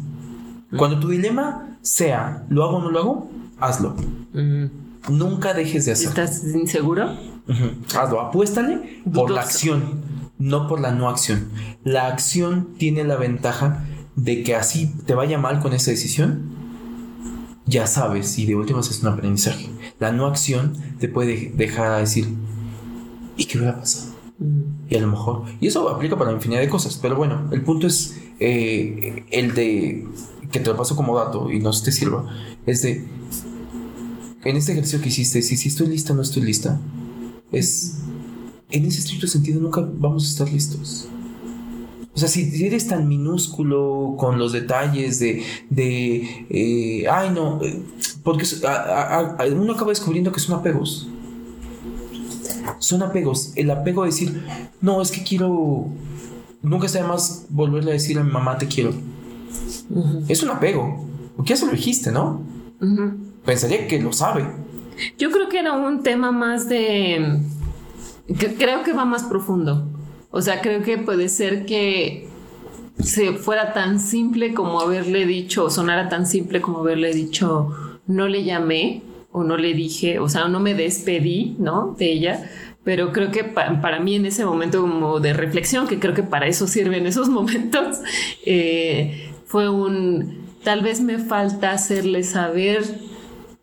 Cuando tu dilema sea lo hago o no lo hago, hazlo. Nunca dejes de hacerlo. ¿Estás inseguro? Hazlo, apuéstale por la acción, no por la no acción. La acción tiene la ventaja de que así te vaya mal con esa decisión, ya sabes y de últimas es un aprendizaje. La no acción te puede dejar a decir, ¿y qué hubiera pasado? Mm. Y a lo mejor, y eso aplica para infinidad de cosas, pero bueno, el punto es eh, el de que te lo paso como dato y no te sirva, es de en este ejercicio que hiciste, si, si estoy lista o no estoy lista, es en ese estricto sentido nunca vamos a estar listos. O sea, si eres tan minúsculo con los detalles de, de eh, ay no, eh, porque a- a- uno acaba descubriendo que son apegos. Son apegos. El apego a decir, no, es que quiero, nunca está de más volverle a decir a mi mamá te quiero. Ujú. Es un apego. Porque ya se lo dijiste, ¿no? Pensaría que lo sabe. Yo creo que era un tema más de... creo que va más profundo. O sea, creo que puede ser que se fuera tan simple como haberle dicho, o sonara tan simple como haberle dicho, no le llamé o no le dije, o sea, no me despedí, ¿no? De ella. Pero creo que pa- para mí en ese momento como de reflexión, que creo que para eso sirven esos momentos, eh, fue un, tal vez me falta hacerle saber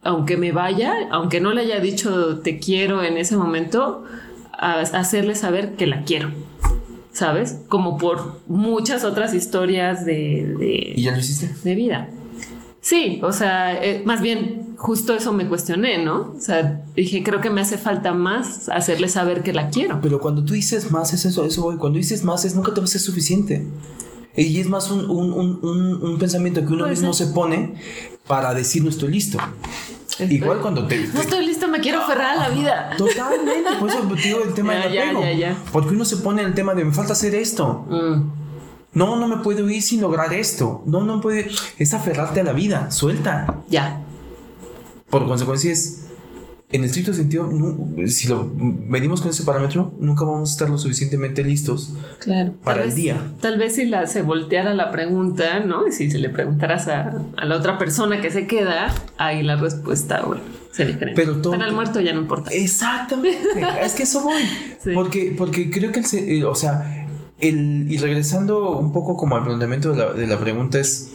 aunque me vaya, aunque no le haya dicho te quiero en ese momento, hacerle saber que la quiero. ¿Sabes? Como por muchas otras historias de, de ¿Y ya lo hiciste? De vida. Sí, o sea, eh, más bien justo eso me cuestioné, ¿no? O sea, dije, creo que me hace falta más hacerle saber que la quiero. Pero cuando tú dices más, es eso, eso voy. Cuando dices más, es nunca te va a ser suficiente. Y es más un, un, un, un pensamiento que uno mismo se pone para decir no estoy listo. Igual cuando te, No estoy listo, me quiero aferrar a la vida. Totalmente, por eso digo el tema del apego. Porque uno se pone en el tema de me falta hacer esto. Mm. No, no me puedo ir sin lograr esto. No, no puede. Es aferrarte a la vida. Suelta. Ya. Por consecuencia es en estricto sentido, si lo medimos con ese parámetro, nunca vamos a estar lo suficientemente listos claro, para el día. Tal vez si la, se volteara la pregunta, ¿no? Y si se le preguntaras a, la otra persona que se queda, ahí la respuesta, bueno, sería diferente. Pero todo. Para el muerto ya no importa. Exactamente. es que eso voy. Porque, porque creo que, el, eh, o sea, el, y regresando un poco como al planteamiento de la, de la pregunta es,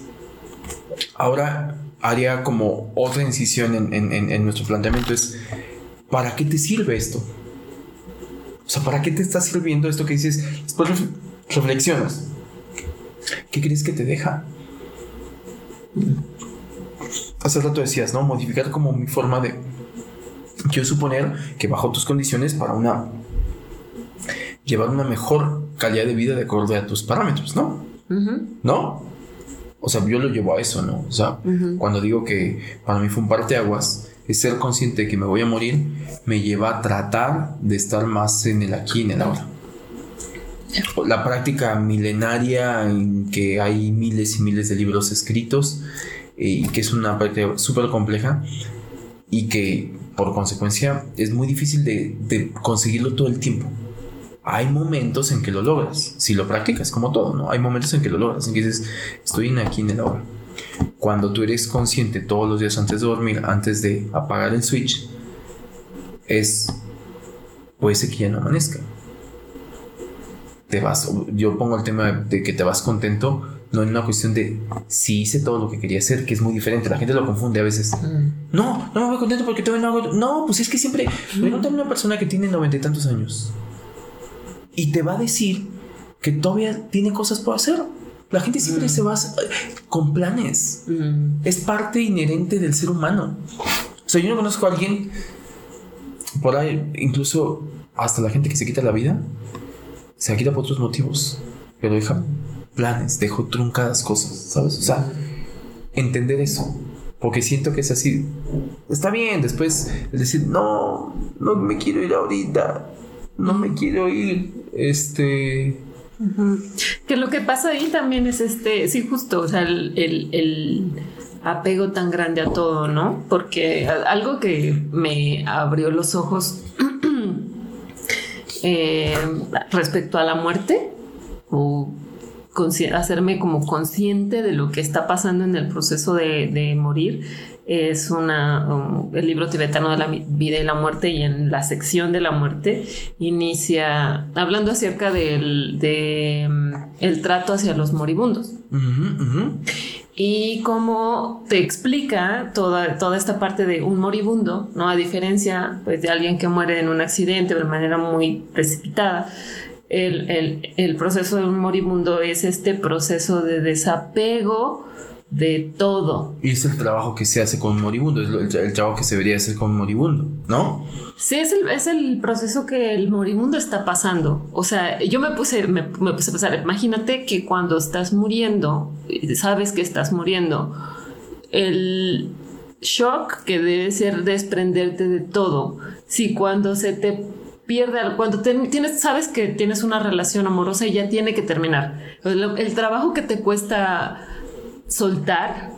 ahora haría como otra incisión en, nuestro planteamiento es, ¿para qué te sirve esto? O sea, ¿para qué te está sirviendo esto que dices? Después reflexionas. ¿Qué crees que te deja? Hace rato decías, ¿no? Modificar como mi forma de... Quiero suponer que bajo tus condiciones para una... Llevar una mejor calidad de vida de acuerdo a tus parámetros, ¿no? ¿No? O sea, yo lo llevo a eso, ¿no? O sea, cuando digo que para mí fue un parteaguas, es ser consciente de que me voy a morir, me lleva a tratar de estar más en el aquí y en el ahora. La práctica milenaria en que hay miles y miles de libros escritos eh, y que es una práctica súper compleja y que por consecuencia es muy difícil de conseguirlo todo el tiempo hay momentos en que lo logras, si lo practicas, como todo, ¿no? Hay momentos en que lo logras, en que dices, estoy aquí en el ahora. Cuando tú eres consciente todos los días antes de dormir, antes de apagar el switch, es, puede ser que ya no amanezca. Te vas, yo pongo el tema de que te vas contento, no en una cuestión de si hice todo lo que quería hacer, que es muy diferente. La gente lo confunde a veces. Mm. No, no me voy contento porque todavía no hago. No, pues es que siempre. Pregúntame a una persona que tiene noventa y tantos años y te va a decir que todavía tiene cosas por hacer. La gente siempre mm. se va con planes. Mm. Es parte inherente del ser humano. O sea, yo no conozco a alguien por ahí, incluso hasta la gente que se quita la vida, se la quita por otros motivos, pero deja planes, dejo truncadas cosas, ¿sabes? O sea, entender eso, porque siento que es así. Está bien, después decir, no, no me quiero ir ahorita, no me quiero ir, este... Que lo que pasa ahí también es este, sí, justo, o sea, el, apego tan grande a todo, ¿no? Porque algo que me abrió los ojos eh, respecto a la muerte, o hacerme como consciente de lo que está pasando en el proceso de, de morir, es una, el libro tibetano de la vida y la muerte y en la sección de la muerte inicia hablando acerca del de, mm, el trato hacia los moribundos. Y cómo te explica toda, toda esta parte de un moribundo, ¿no? A diferencia pues, de alguien que muere en un accidente de manera muy precipitada. El, el, el proceso de un moribundo es este proceso de desapego de todo. Y es el trabajo que se hace con moribundo, es el, trabajo que se debería hacer con moribundo, ¿no? Sí, es el, es el, proceso que el moribundo está pasando. O sea, yo me puse, me, puse a pensar, imagínate que cuando estás muriendo, sabes que estás muriendo, el shock que debe ser desprenderte de todo. Si cuando se te pierde, cuando tienes, sabes que tienes una relación amorosa y ya tiene que terminar. el trabajo que te cuesta soltar,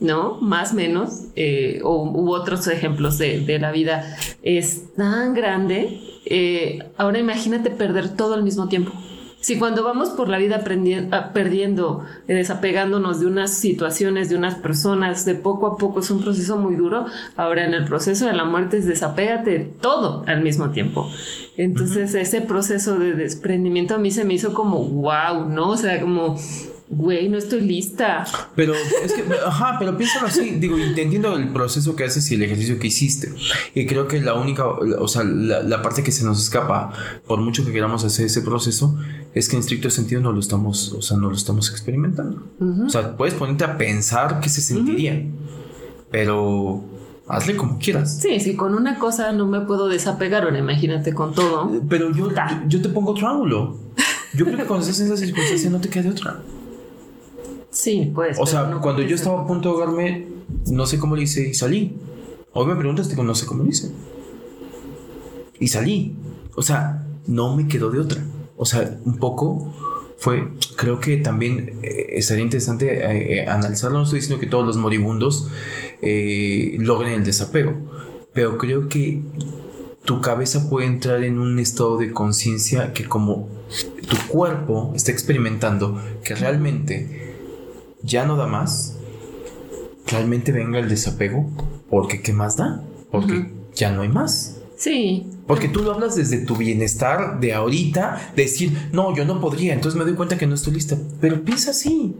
¿no? Más menos, eh, o, u otros ejemplos de, la vida, es tan grande. Eh, ahora imagínate perder todo al mismo tiempo. Si cuando vamos por la vida ah, perdiendo, desapegándonos de unas situaciones, de unas personas, de poco a poco es un proceso muy duro, ahora en el proceso de la muerte es desapégate todo al mismo tiempo. Entonces ese proceso de desprendimiento a mí se me hizo como wow, ¿no? O sea, como güey, no estoy lista. Pero es que, ajá, pero piénsalo así, digo, y te entiendo el proceso que haces y el ejercicio que hiciste. Y creo que la única, o sea, la, parte que se nos escapa, por mucho que queramos hacer ese proceso, es que en estricto sentido no lo estamos, o sea, no lo estamos experimentando. O sea, puedes ponerte a pensar qué se sentiría, pero hazle como quieras. Sí, sí, con una cosa no me puedo desapegar, ahora imagínate con todo. Pero yo, yo, te pongo otro ángulo. Yo creo que cuando estás en esa circunstancia no te queda de otra. Sí, pues. O sea, cuando yo estaba a punto de ahogarme, no sé cómo lo hice y salí. Hoy me preguntas, digo, no sé cómo lo hice. Y salí. O sea, no me quedó de otra. O sea, un poco fue, creo que también eh, estaría interesante eh, eh, analizarlo. No estoy diciendo que todos los moribundos logren el desapego, pero creo que tu cabeza puede entrar en un estado de conciencia que como tu cuerpo está experimentando que realmente ya no da más, realmente venga el desapego, porque ¿qué más da? Porque ya no hay más. Sí. Porque tú lo hablas desde tu bienestar de ahorita, decir, no, yo no podría, entonces me doy cuenta que no estoy lista. Pero piensa así.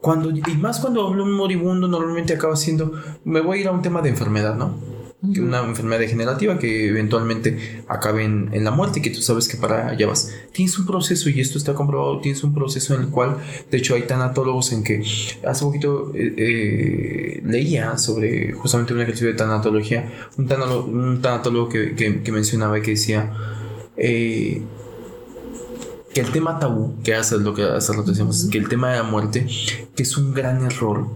Cuando, y más cuando hablo un moribundo, normalmente acaba siendo, me voy a ir a un tema de enfermedad, ¿no? Una enfermedad degenerativa que eventualmente acabe en, la muerte, que tú sabes que para allá vas. Tienes un proceso, y esto está comprobado, tienes un proceso en el cual, de hecho, hay tanatólogos en que hace poquito eh, eh, leía sobre justamente un ejercicio de tanatología, un, tanatólogo, que, que, mencionaba y que decía eh, que el tema tabú, que hace lo que hace rato decíamos, que el tema de la muerte, que es un gran error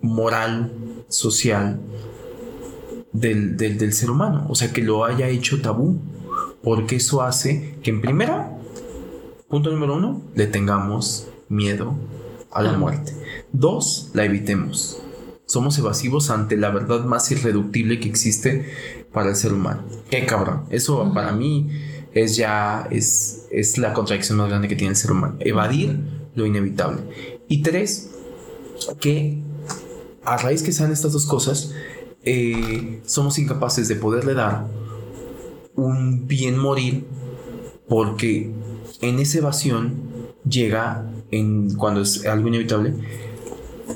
moral, social, del, del, ser humano, o sea, que lo haya hecho tabú, porque eso hace que en primera, punto número uno, le tengamos miedo a la muerte. Dos, la evitemos. Somos evasivos ante la verdad más irreductible que existe para el ser humano. Qué cabrón. Eso para mí es ya, es, es la contradicción más grande que tiene el ser humano. Evadir lo inevitable. Y tres, que a raíz que sean estas dos cosas, eh, somos incapaces de poderle dar un bien morir porque en esa evasión llega en cuando es algo inevitable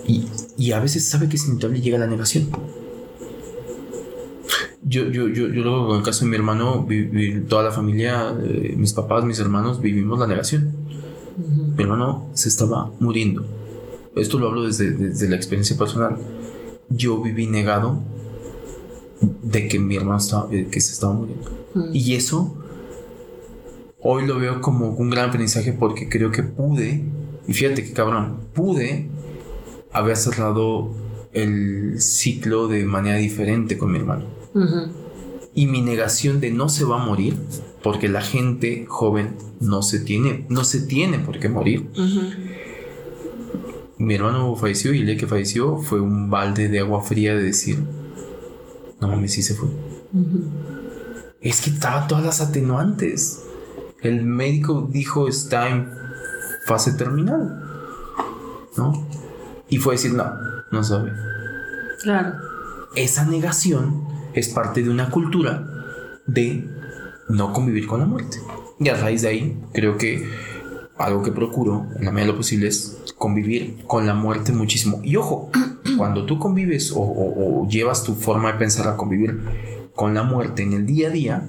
y, a veces sabe que es inevitable y llega la negación. Yo, yo, yo, yo luego en el caso de mi hermano, toda la familia, eh, mis papás, mis hermanos, vivimos la negación. Mi hermano se estaba muriendo. Esto lo hablo desde, desde la experiencia personal. Yo viví negado de que mi hermano estaba, eh, que se estaba muriendo. Mm. Y eso hoy lo veo como un gran aprendizaje porque creo que pude, y fíjate que cabrón, pude haber cerrado el ciclo de manera diferente con mi hermano. Y mi negación de no se va a morir, porque la gente joven no se tiene, no se tiene por qué morir. Mi hermano falleció y el que falleció fue un balde de agua fría de decir, no mames, sí se fue. Es que estaba todas las atenuantes. El médico dijo está en fase terminal. ¿No? Y fue decir, no, no sabe. Claro. Esa negación es parte de una cultura de no convivir con la muerte. Y a raíz de ahí, creo que algo que procuro en la medida de lo posible es convivir con la muerte muchísimo. Y ojo, cuando tú convives o, llevas tu forma de pensar a convivir con la muerte en el día a día,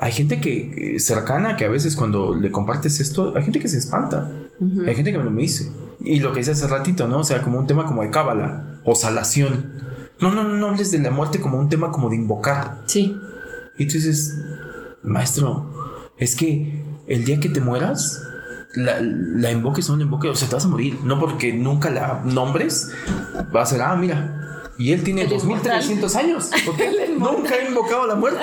hay gente que cercana que a veces cuando le compartes esto, hay gente que se espanta. Hay gente que me lo dice. Y lo que hice hace ratito, ¿no? O sea, como un tema como de cábala o salación. No, no, no, no hables de la muerte como un tema como de invocar. Sí. Y tú dices, maestro, es que el día que te mueras, la, la invoques o no la invoques, o sea, te vas a morir. No porque nunca la nombres, va a ser, ah, mira. Y él tiene 2300 años. Porque nunca ha invocado la muerte.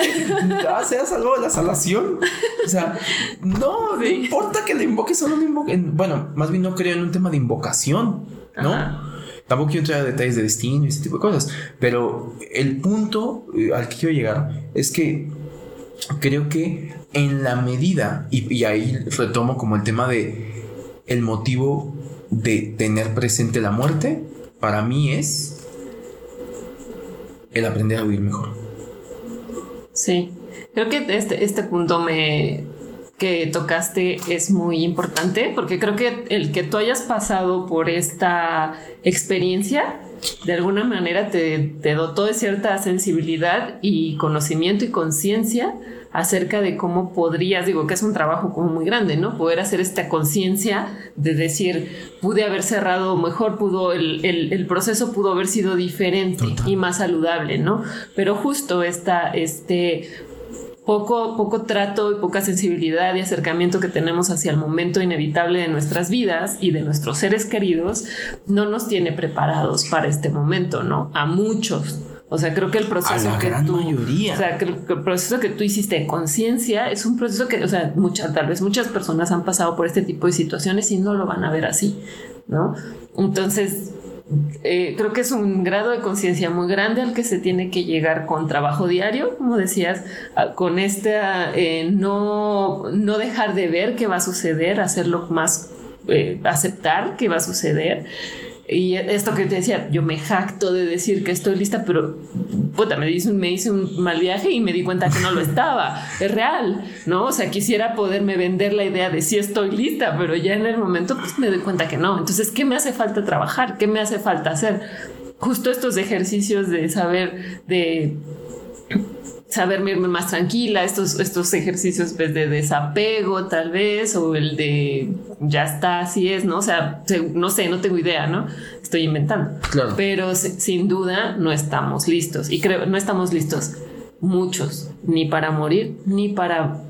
Ah, se ha salvado de la salación. O sea, no, no importa que le invoques o no le invoques. Bueno, más bien no creo en un tema de invocación, ¿no? Tampoco quiero entrar a detalles de destino y ese tipo de cosas. Pero el punto eh, al que quiero llegar es que creo que en la medida, y, ahí retomo como el tema de el motivo de tener presente la muerte, para mí es el aprender a vivir mejor. Sí, creo que este, este punto me, que tocaste es muy importante porque creo que el que tú hayas pasado por esta experiencia de alguna manera te, te dotó de cierta sensibilidad y conocimiento y conciencia acerca de cómo podrías, digo que es un trabajo como muy grande, ¿no? Poder hacer esta conciencia de decir, pude haber cerrado mejor, pudo, el, el, proceso pudo haber sido diferente y más saludable, ¿no? Pero justo esta, este poco, poco trato y poca sensibilidad y acercamiento que tenemos hacia el momento inevitable de nuestras vidas y de nuestros seres queridos no nos tiene preparados para este momento, ¿no? A muchos. O sea, creo que el proceso que tú, o sea, que el proceso que tú hiciste de conciencia es un proceso que, o sea, muchas, tal vez muchas personas han pasado por este tipo de situaciones y no lo van a ver así, ¿no? Entonces, eh, creo que es un grado de conciencia muy grande al que se tiene que llegar con trabajo diario, como decías, con este eh, no, no dejar de ver qué va a suceder, hacerlo más, eh, aceptar qué va a suceder y esto que te decía, yo me jacto de decir que estoy lista, pero puta, me hice, me hice un mal viaje y me di cuenta que no lo estaba. Es real, ¿no? O sea, quisiera poderme vender la idea de si estoy lista, pero ya en el momento pues me doy cuenta que no. Entonces, ¿qué me hace falta trabajar? ¿Qué me hace falta hacer? Justo estos ejercicios de saber, de saber irme más tranquila, estos, estos ejercicios pues, de desapego tal vez, o el de ya está, así es, ¿no? O sea, no sé, no tengo idea, ¿no? Estoy inventando. Claro. Pero sin duda no estamos listos. Y creo, no estamos listos muchos, ni para morir, ni para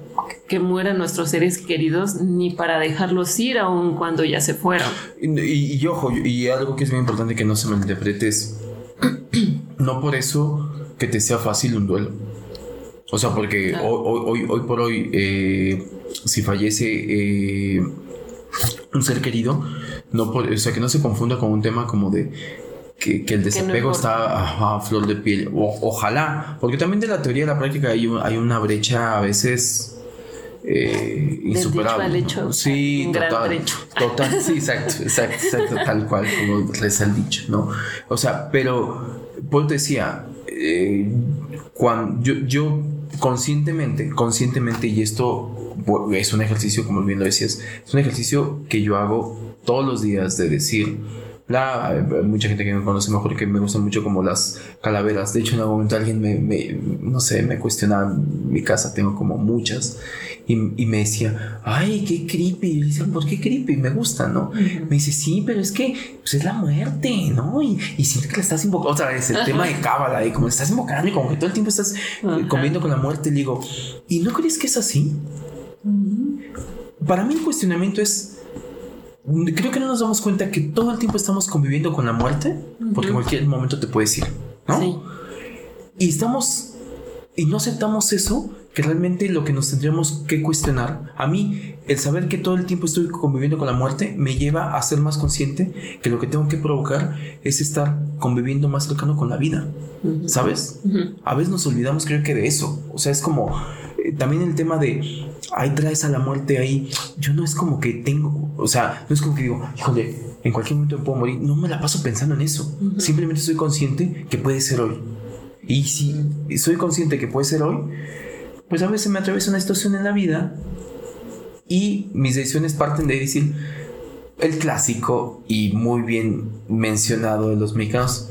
que mueran nuestros seres queridos, ni para dejarlos ir aun cuando ya se fueron. Y, y, ojo, y algo que es muy importante que no se malinterprete es, no por eso que te sea fácil un duelo. O sea, porque hoy, hoy, hoy, por hoy, eh, si fallece eh, un ser querido, no o sea, que no se confunda con un tema como de que, el desapego está a, flor de piel. ojalá, porque también de la teoría a la práctica hay, hay una brecha a veces eh, insuperable. Sí, total, total, sí, exacto, exacto, exacto, tal cual como reza el dicho, ¿no? O sea, pero Paul decía, eh, cuando yo, yo conscientemente, conscientemente, y esto es un ejercicio, como bien lo decías, es un ejercicio que yo hago todos los días de decir, la, mucha gente que me conoce mejor que me gustan mucho como las calaveras. De hecho, en algún momento alguien me, no sé, me cuestionaba mi casa, tengo como muchas. Y, me decía, ay, qué creepy. Y dice, ¿por qué creepy? Me gusta, ¿no? Me dice, sí, pero es que pues, es la muerte, ¿no? Y, y siento que la estás invocando. Otra vez, el tema de cábala, y como estás invocando y como que todo el tiempo estás conviviendo con la muerte. Le digo, ¿y no crees que es así? Para mí el cuestionamiento es, creo que no nos damos cuenta que todo el tiempo estamos conviviendo con la muerte, porque en cualquier momento te puedes ir, ¿no? Sí. Y estamos, y no aceptamos eso, que realmente lo que nos tendríamos que cuestionar, a mí, el saber que todo el tiempo estoy conviviendo con la muerte, me lleva a ser más consciente que lo que tengo que provocar es estar conviviendo más cercano con la vida, ¿sabes? A veces nos olvidamos, creo que de eso, o sea, es como eh, también el tema de ahí traes a la muerte ahí. Yo no es como que tengo, o sea, no es como que digo, híjole, en cualquier momento puedo morir. No me la paso pensando en eso. Simplemente soy consciente que puede ser hoy. Y si soy consciente que puede ser hoy, pues a veces me atraviesa una situación en la vida y mis decisiones parten de decir el clásico y muy bien mencionado de los mexicanos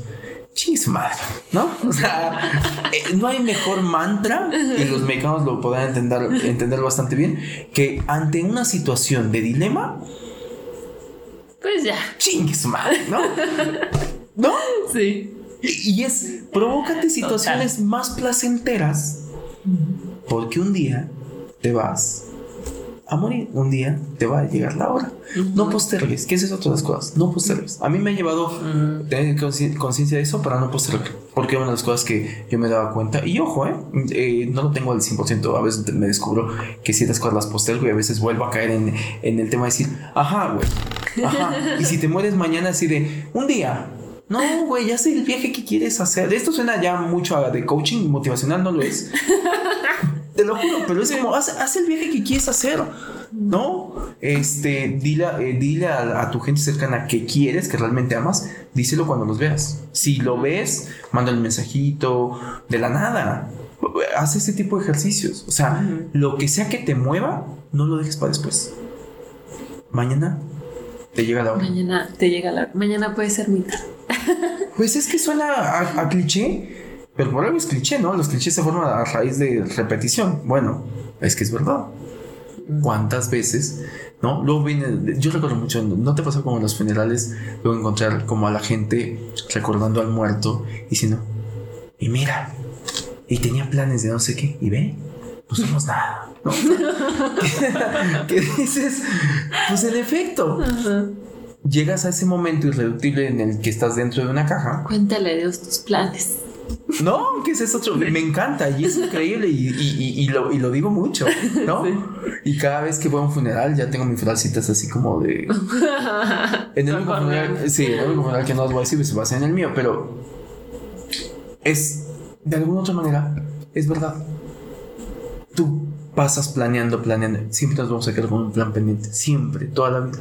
chis madre, ¿no? O sea, eh, no hay mejor mantra, y los mexicanos lo podrán entender, entender bastante bien, que ante una situación de dilema, pues ya. Chingues madre, ¿no? ¿No? Sí. Y, es, provócate situaciones más placenteras, porque un día te vas a morir. Un día te va a llegar la hora. No postergues, que esas son otras cosas. No postergues. A mí me ha llevado tener conciencia de eso para no postergar. Porque una de las cosas que yo me daba cuenta, y ojo, eh, eh no lo tengo al 100%. A veces me descubro que ciertas cosas las postergo y a veces vuelvo a caer en, en el tema de decir, ajá, güey. Ajá. y si te mueres mañana, así de un día, no, güey, ya sé el viaje que quieres hacer. Esto suena ya mucho a de coaching motivacional, no lo es. Te lo juro, pero es como, haz, el viaje que quieres hacer, ¿no? Este, dile, eh, dile a, tu gente cercana que quieres, que realmente amas, díselo cuando los veas. Si lo ves, manda el mensajito de la nada. haz ese tipo de ejercicios. O sea, lo que sea que te mueva, no lo dejes para después. Mañana te llega la hora. Mañana te llega la hora. Mañana puede ser mitad. Pues es que suena a, cliché, pero por algo es cliché, ¿no? Los clichés se forman a raíz de repetición. Bueno, es que es verdad. ¿Cuántas veces? ¿No? Luego viene, yo recuerdo mucho, ¿no te pasa como en los funerales, luego encontrar como a la gente recordando al muerto, diciendo, y mira, y tenía planes de no sé qué, y ve, no somos nada. ¿no? ¿Qué, dices? Pues en efecto. Llegas a ese momento irreductible en el que estás dentro de una caja. Cuéntale a Dios tus planes. No, que es otro. Me encanta y es increíble y, lo, digo mucho, ¿no? Y cada vez que voy a un funeral ya tengo mis frasitas así como de. En el único funeral, sí, el único funeral que no os voy a decir se basa en el mío, pero es de alguna otra manera, es verdad. Tú pasas planeando, planeando. Siempre nos vamos a quedar con un plan pendiente. Siempre, toda la vida.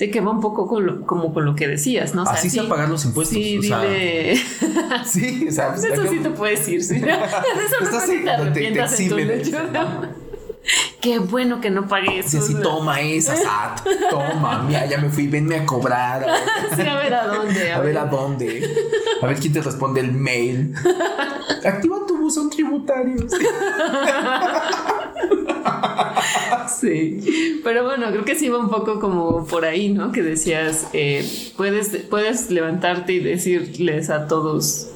Sí, que va un poco como con lo que decías, ¿no? Así sea, pagar los impuestos. Sí, o sea, dile... sí, o sea, pues eso sí te puedes ir. ¿sí? Eso no te arrepientas en tu lecho. Qué bueno que no pagué eso. Sí, toma esa, Sat. Toma, mira, ya me fui, venme a cobrar. A sí, a ver a dónde. A, ver. a dónde. A ver quién te responde el mail. Activa tu buzón tributario. Sí. Pero bueno, creo que sí va un poco como por ahí, ¿no? Que decías, eh, puedes, puedes levantarte y decirles a todos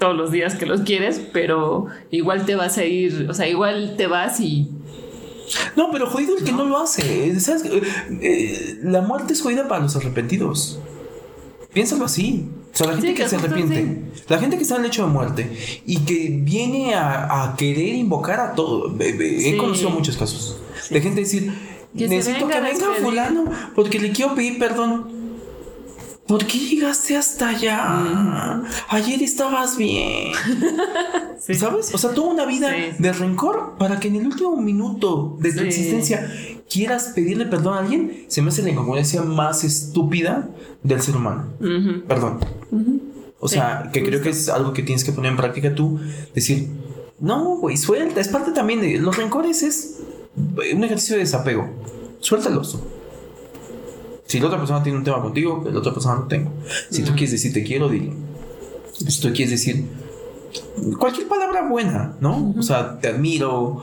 todos los días que los quieres, pero igual te vas a ir, o sea, igual te vas y no, pero jodido el que no, lo hace. ¿Sabes? Eh, la muerte es jodida para los arrepentidos. Piénsalo así. O sea, la gente que, se arrepiente, la gente que está en el hecho de muerte y que viene a, querer invocar a todo. He conocido muchos casos de gente decir: Necesito que venga fulano porque le quiero pedir perdón. ¿Por qué llegaste hasta allá? Ayer estabas bien. ¿Sabes? O sea, toda una vida de rencor para que en el último minuto de tu existencia quieras pedirle perdón a alguien, se me hace la incongruencia más estúpida del ser humano. Perdón. O sea, que creo que es algo que tienes que poner en práctica tú. Decir, no, güey, suelta. Es parte también de los rencores, es un ejercicio de desapego. Suéltalos. Si la otra persona tiene un tema contigo, que la otra persona no tengo. Si tú quieres decir te quiero, dilo. Si tú quieres decir cualquier palabra buena, ¿no? O sea, te admiro.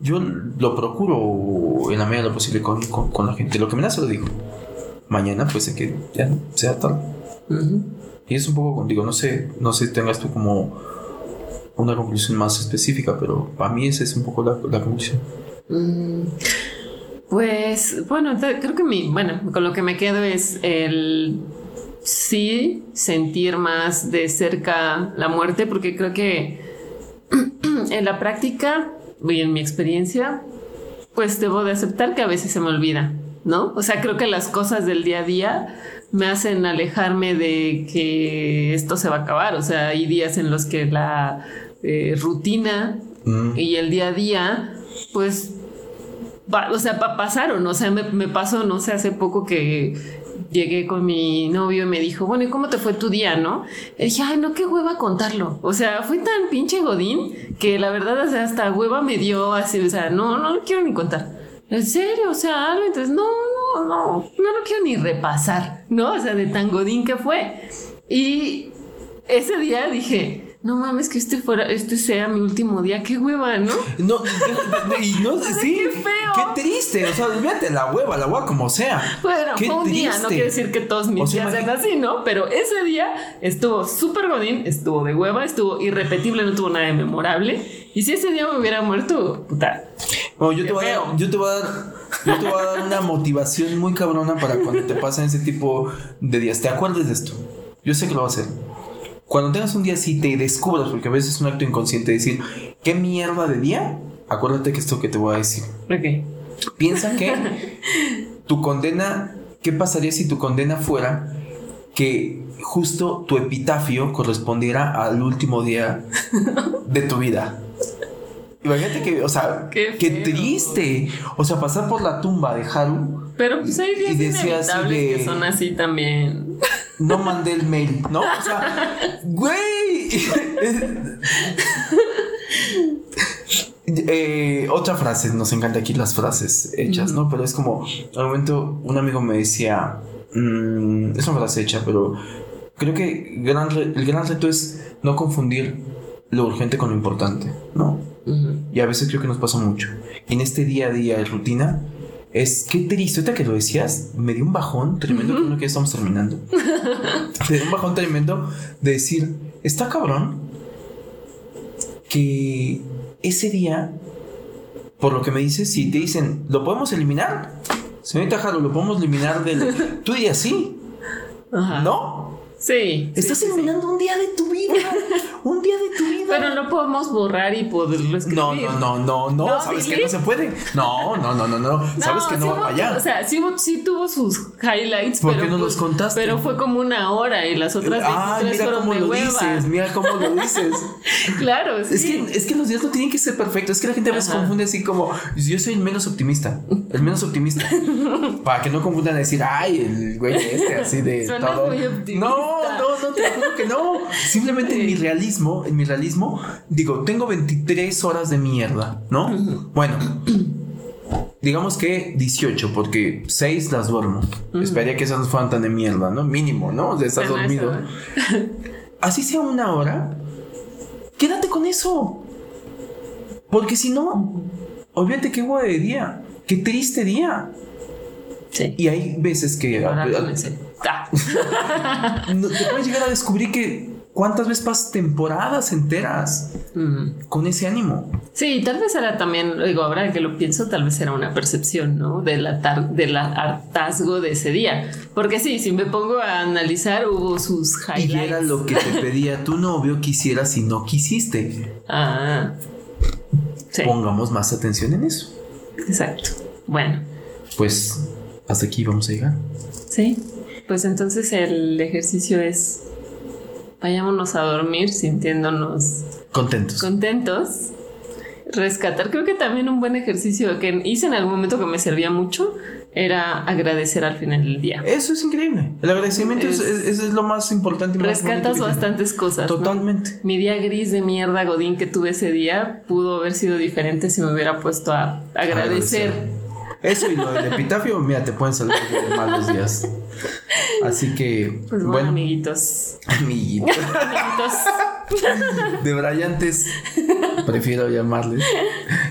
Yo lo procuro en la medida de lo posible con, la gente. Lo que me da se lo digo. Mañana puede ser que ya sea tal. Y es un poco contigo. No sé, no sé si tengas tú como una conclusión más específica, pero para mí esa es un poco la, la conclusión. Mm. Pues bueno, creo que mi, bueno, con lo que me quedo es el sí sentir más de cerca la muerte, porque creo que en la práctica y en mi experiencia, pues debo de aceptar que a veces se me olvida, ¿no? O sea, creo que las cosas del día a día me hacen alejarme de que esto se va a acabar, o sea, hay días en los que la eh, rutina mm. y el día a día, pues o sea, pasaron, o sea, me, pasó, no sé, hace poco que llegué con mi novio y me dijo, bueno, ¿y cómo te fue tu día, no? Y dije, ay, no, qué hueva contarlo. O sea, fue tan pinche godín que la verdad, o sea, hasta hueva me dio así, o sea, no, no lo quiero ni contar. ¿En serio? O sea, algo, entonces, no, no, no, no lo quiero ni repasar, ¿no? O sea, de tan godín que fue. Y ese día dije, no mames que este fuera, este sea mi último día, qué hueva, ¿no? No, y no, sí, qué feo. Qué triste, o sea, olvídate la hueva, la hueva como sea. Bueno, fue un día, no quiere decir que todos mis días sean así, ¿no? Pero ese día estuvo súper godín, estuvo de hueva, estuvo irrepetible, no tuvo nada de memorable. Y si ese día me hubiera muerto, puta. Bueno, yo te, voy a, yo te voy a dar yo te voy a dar una motivación muy cabrona para cuando te pasen ese tipo de días. ¿Te acuerdes de esto? Yo sé que lo va a hacer cuando tengas un día así te descubras, porque a veces es un acto inconsciente decir, ¿qué mierda de día? Acuérdate que esto que te voy a decir. Ok. Piensa que tu condena, ¿qué pasaría si tu condena fuera que justo tu epitafio correspondiera al último día de tu vida? Imagínate que, o sea, qué, triste. O sea, pasar por la tumba de Haru. Pero pues hay días inevitables que son así también no mandé el mail, ¿no? O sea, güey. Eh, otra frase, nos encanta aquí las frases hechas, ¿no? Pero es como, al momento un amigo me decía, mm, es una frase hecha, pero creo que gran el gran reto es no confundir lo urgente con lo importante, ¿no? Y a veces creo que nos pasa mucho. En este día a día de rutina, es que triste, ahorita que lo decías, me dio un bajón tremendo, uh que ya estamos terminando. me dio un bajón tremendo de decir, está cabrón que ese día, por lo que me dices, si te dicen, ¿lo podemos eliminar? Señorita Jaro, ¿lo podemos eliminar del...? Tú dirías sí. ¿No? Sí. Estás eliminando un día de tu vida. un día de tu vida. Pero no podemos borrar y poderlo escribir. No, no, no, no, no. Sabes que no se puede. No, no, no, no, no. Sabes que no va para allá. O sea, sí, sí, tuvo sus highlights. ¿Por pero qué no pues, los contaste? Pero fue como una hora y las otras Ah, mira fueron cómo de lo hueva. dices. Mira cómo lo dices. claro, sí. Es que, es que los días no tienen que ser perfectos. Es que la gente a veces confunde así como yo soy el menos optimista. El menos optimista. para que no confundan a decir, ay, el güey este, así de Suenas todo. muy optimista. No, no, no, te juro que no. Simplemente en mi realismo, en mi realismo, digo, tengo 23 horas de mierda, ¿no? Bueno. Digamos que 18, porque 6 las duermo. Esperaría que esas no fueran tan de mierda, ¿no? Mínimo, ¿no? O sea, estás Bueno, eso, dormido. Así sea una hora, quédate con eso. Porque si no, olvídate qué huevo de día. Qué triste día. Sí. Y hay veces que a- comencé. Ah. no- te puedes llegar a descubrir que cuántas veces pasas temporadas enteras Mm. con ese ánimo. Sí, tal vez era también, digo, ahora que lo pienso, tal vez era una percepción, ¿no? Del, del hartazgo de ese día. Porque sí, si me pongo a analizar, hubo sus highlights. Y era lo que te pedía tu novio que hicieras y no quisiste. Ah. Sí, Pongamos más atención en eso. exacto. Bueno, Pues hasta aquí vamos a llegar. sí. Pues entonces el ejercicio es vayámonos a dormir sintiéndonos Contentos. contentos. Rescatar, creo que también un buen ejercicio que hice en algún momento que me servía mucho era agradecer al final del día. Eso es increíble. El agradecimiento es, Es- es- es lo más importante. más Rescatas bastantes cosas. ¿no? Totalmente. Mi día gris de mierda, Godín, que tuve ese día, pudo haber sido diferente si me hubiera puesto a agradecer. Eso y lo del epitafio, mira, te pueden salvar de malos días. Así que, Pues bueno, bueno, amiguitos. amiguito. Amiguitos. de brillantes, prefiero llamarles.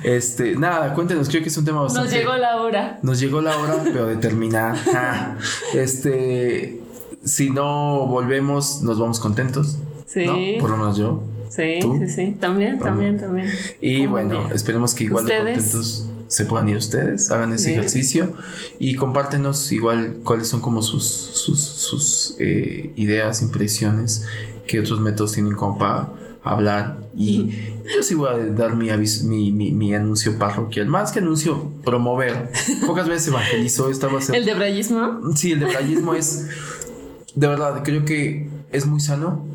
Este, nada, cuéntenos, creo que es un tema bastante. Nos llegó la hora. Nos llegó la hora, pero de terminar. Ja. Este, si no volvemos, nos vamos contentos. Sí. ¿no? Por lo menos yo. Sí, ¿Tú? sí, sí. También, también, también. Y bueno, esperemos que igual de contentos se puedan ir ustedes, hagan ese ejercicio y compártenos igual cuáles son como sus, sus, sus, eh, ideas, impresiones, qué otros métodos tienen como para hablar. Y yo sí voy a dar mi, aviso- mi, mi, mi anuncio parroquial, más que anuncio, promover. Pocas veces evangelizo, esta va a ser El de brayismo. Sí, el debrayismo es, de verdad, creo que es muy sano,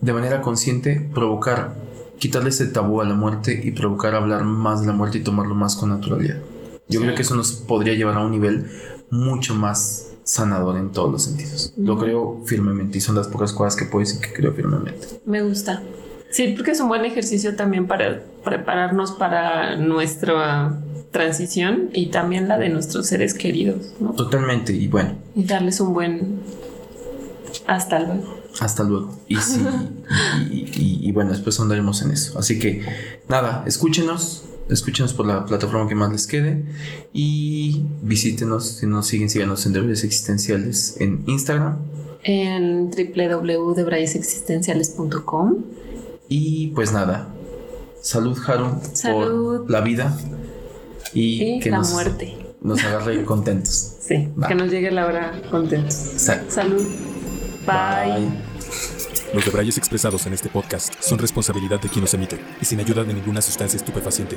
de manera consciente, provocar, quitarle ese tabú a la muerte y provocar hablar más de la muerte y tomarlo más con naturalidad. Yo Sí. creo que eso nos podría llevar a un nivel mucho más sanador en todos los sentidos. Lo creo firmemente y son las pocas cosas que puedo decir que creo firmemente. Me gusta. Sí, porque es un buen ejercicio también para prepararnos para nuestra transición y también la de nuestros seres queridos, ¿no? Totalmente, y bueno, Y darles un buen hasta luego. Hasta luego. Y, sí, y, y- y bueno, después andaremos en eso. Así que nada, escúchenos. Escúchenos por la plataforma que más les quede. Y visítenos. Si no nos siguen, síganos en Deberes Existenciales en Instagram. En www.debrayesexistenciales.com Y pues nada. Salud, Haru, Salud. por la vida. Y y que la nos, muerte. nos agarre contentos. Sí, que nos llegue la hora contentos. Exacto. Salud. Bye. Los debrayes expresados en este podcast son responsabilidad de quien los emite y sin ayuda de ninguna sustancia estupefaciente.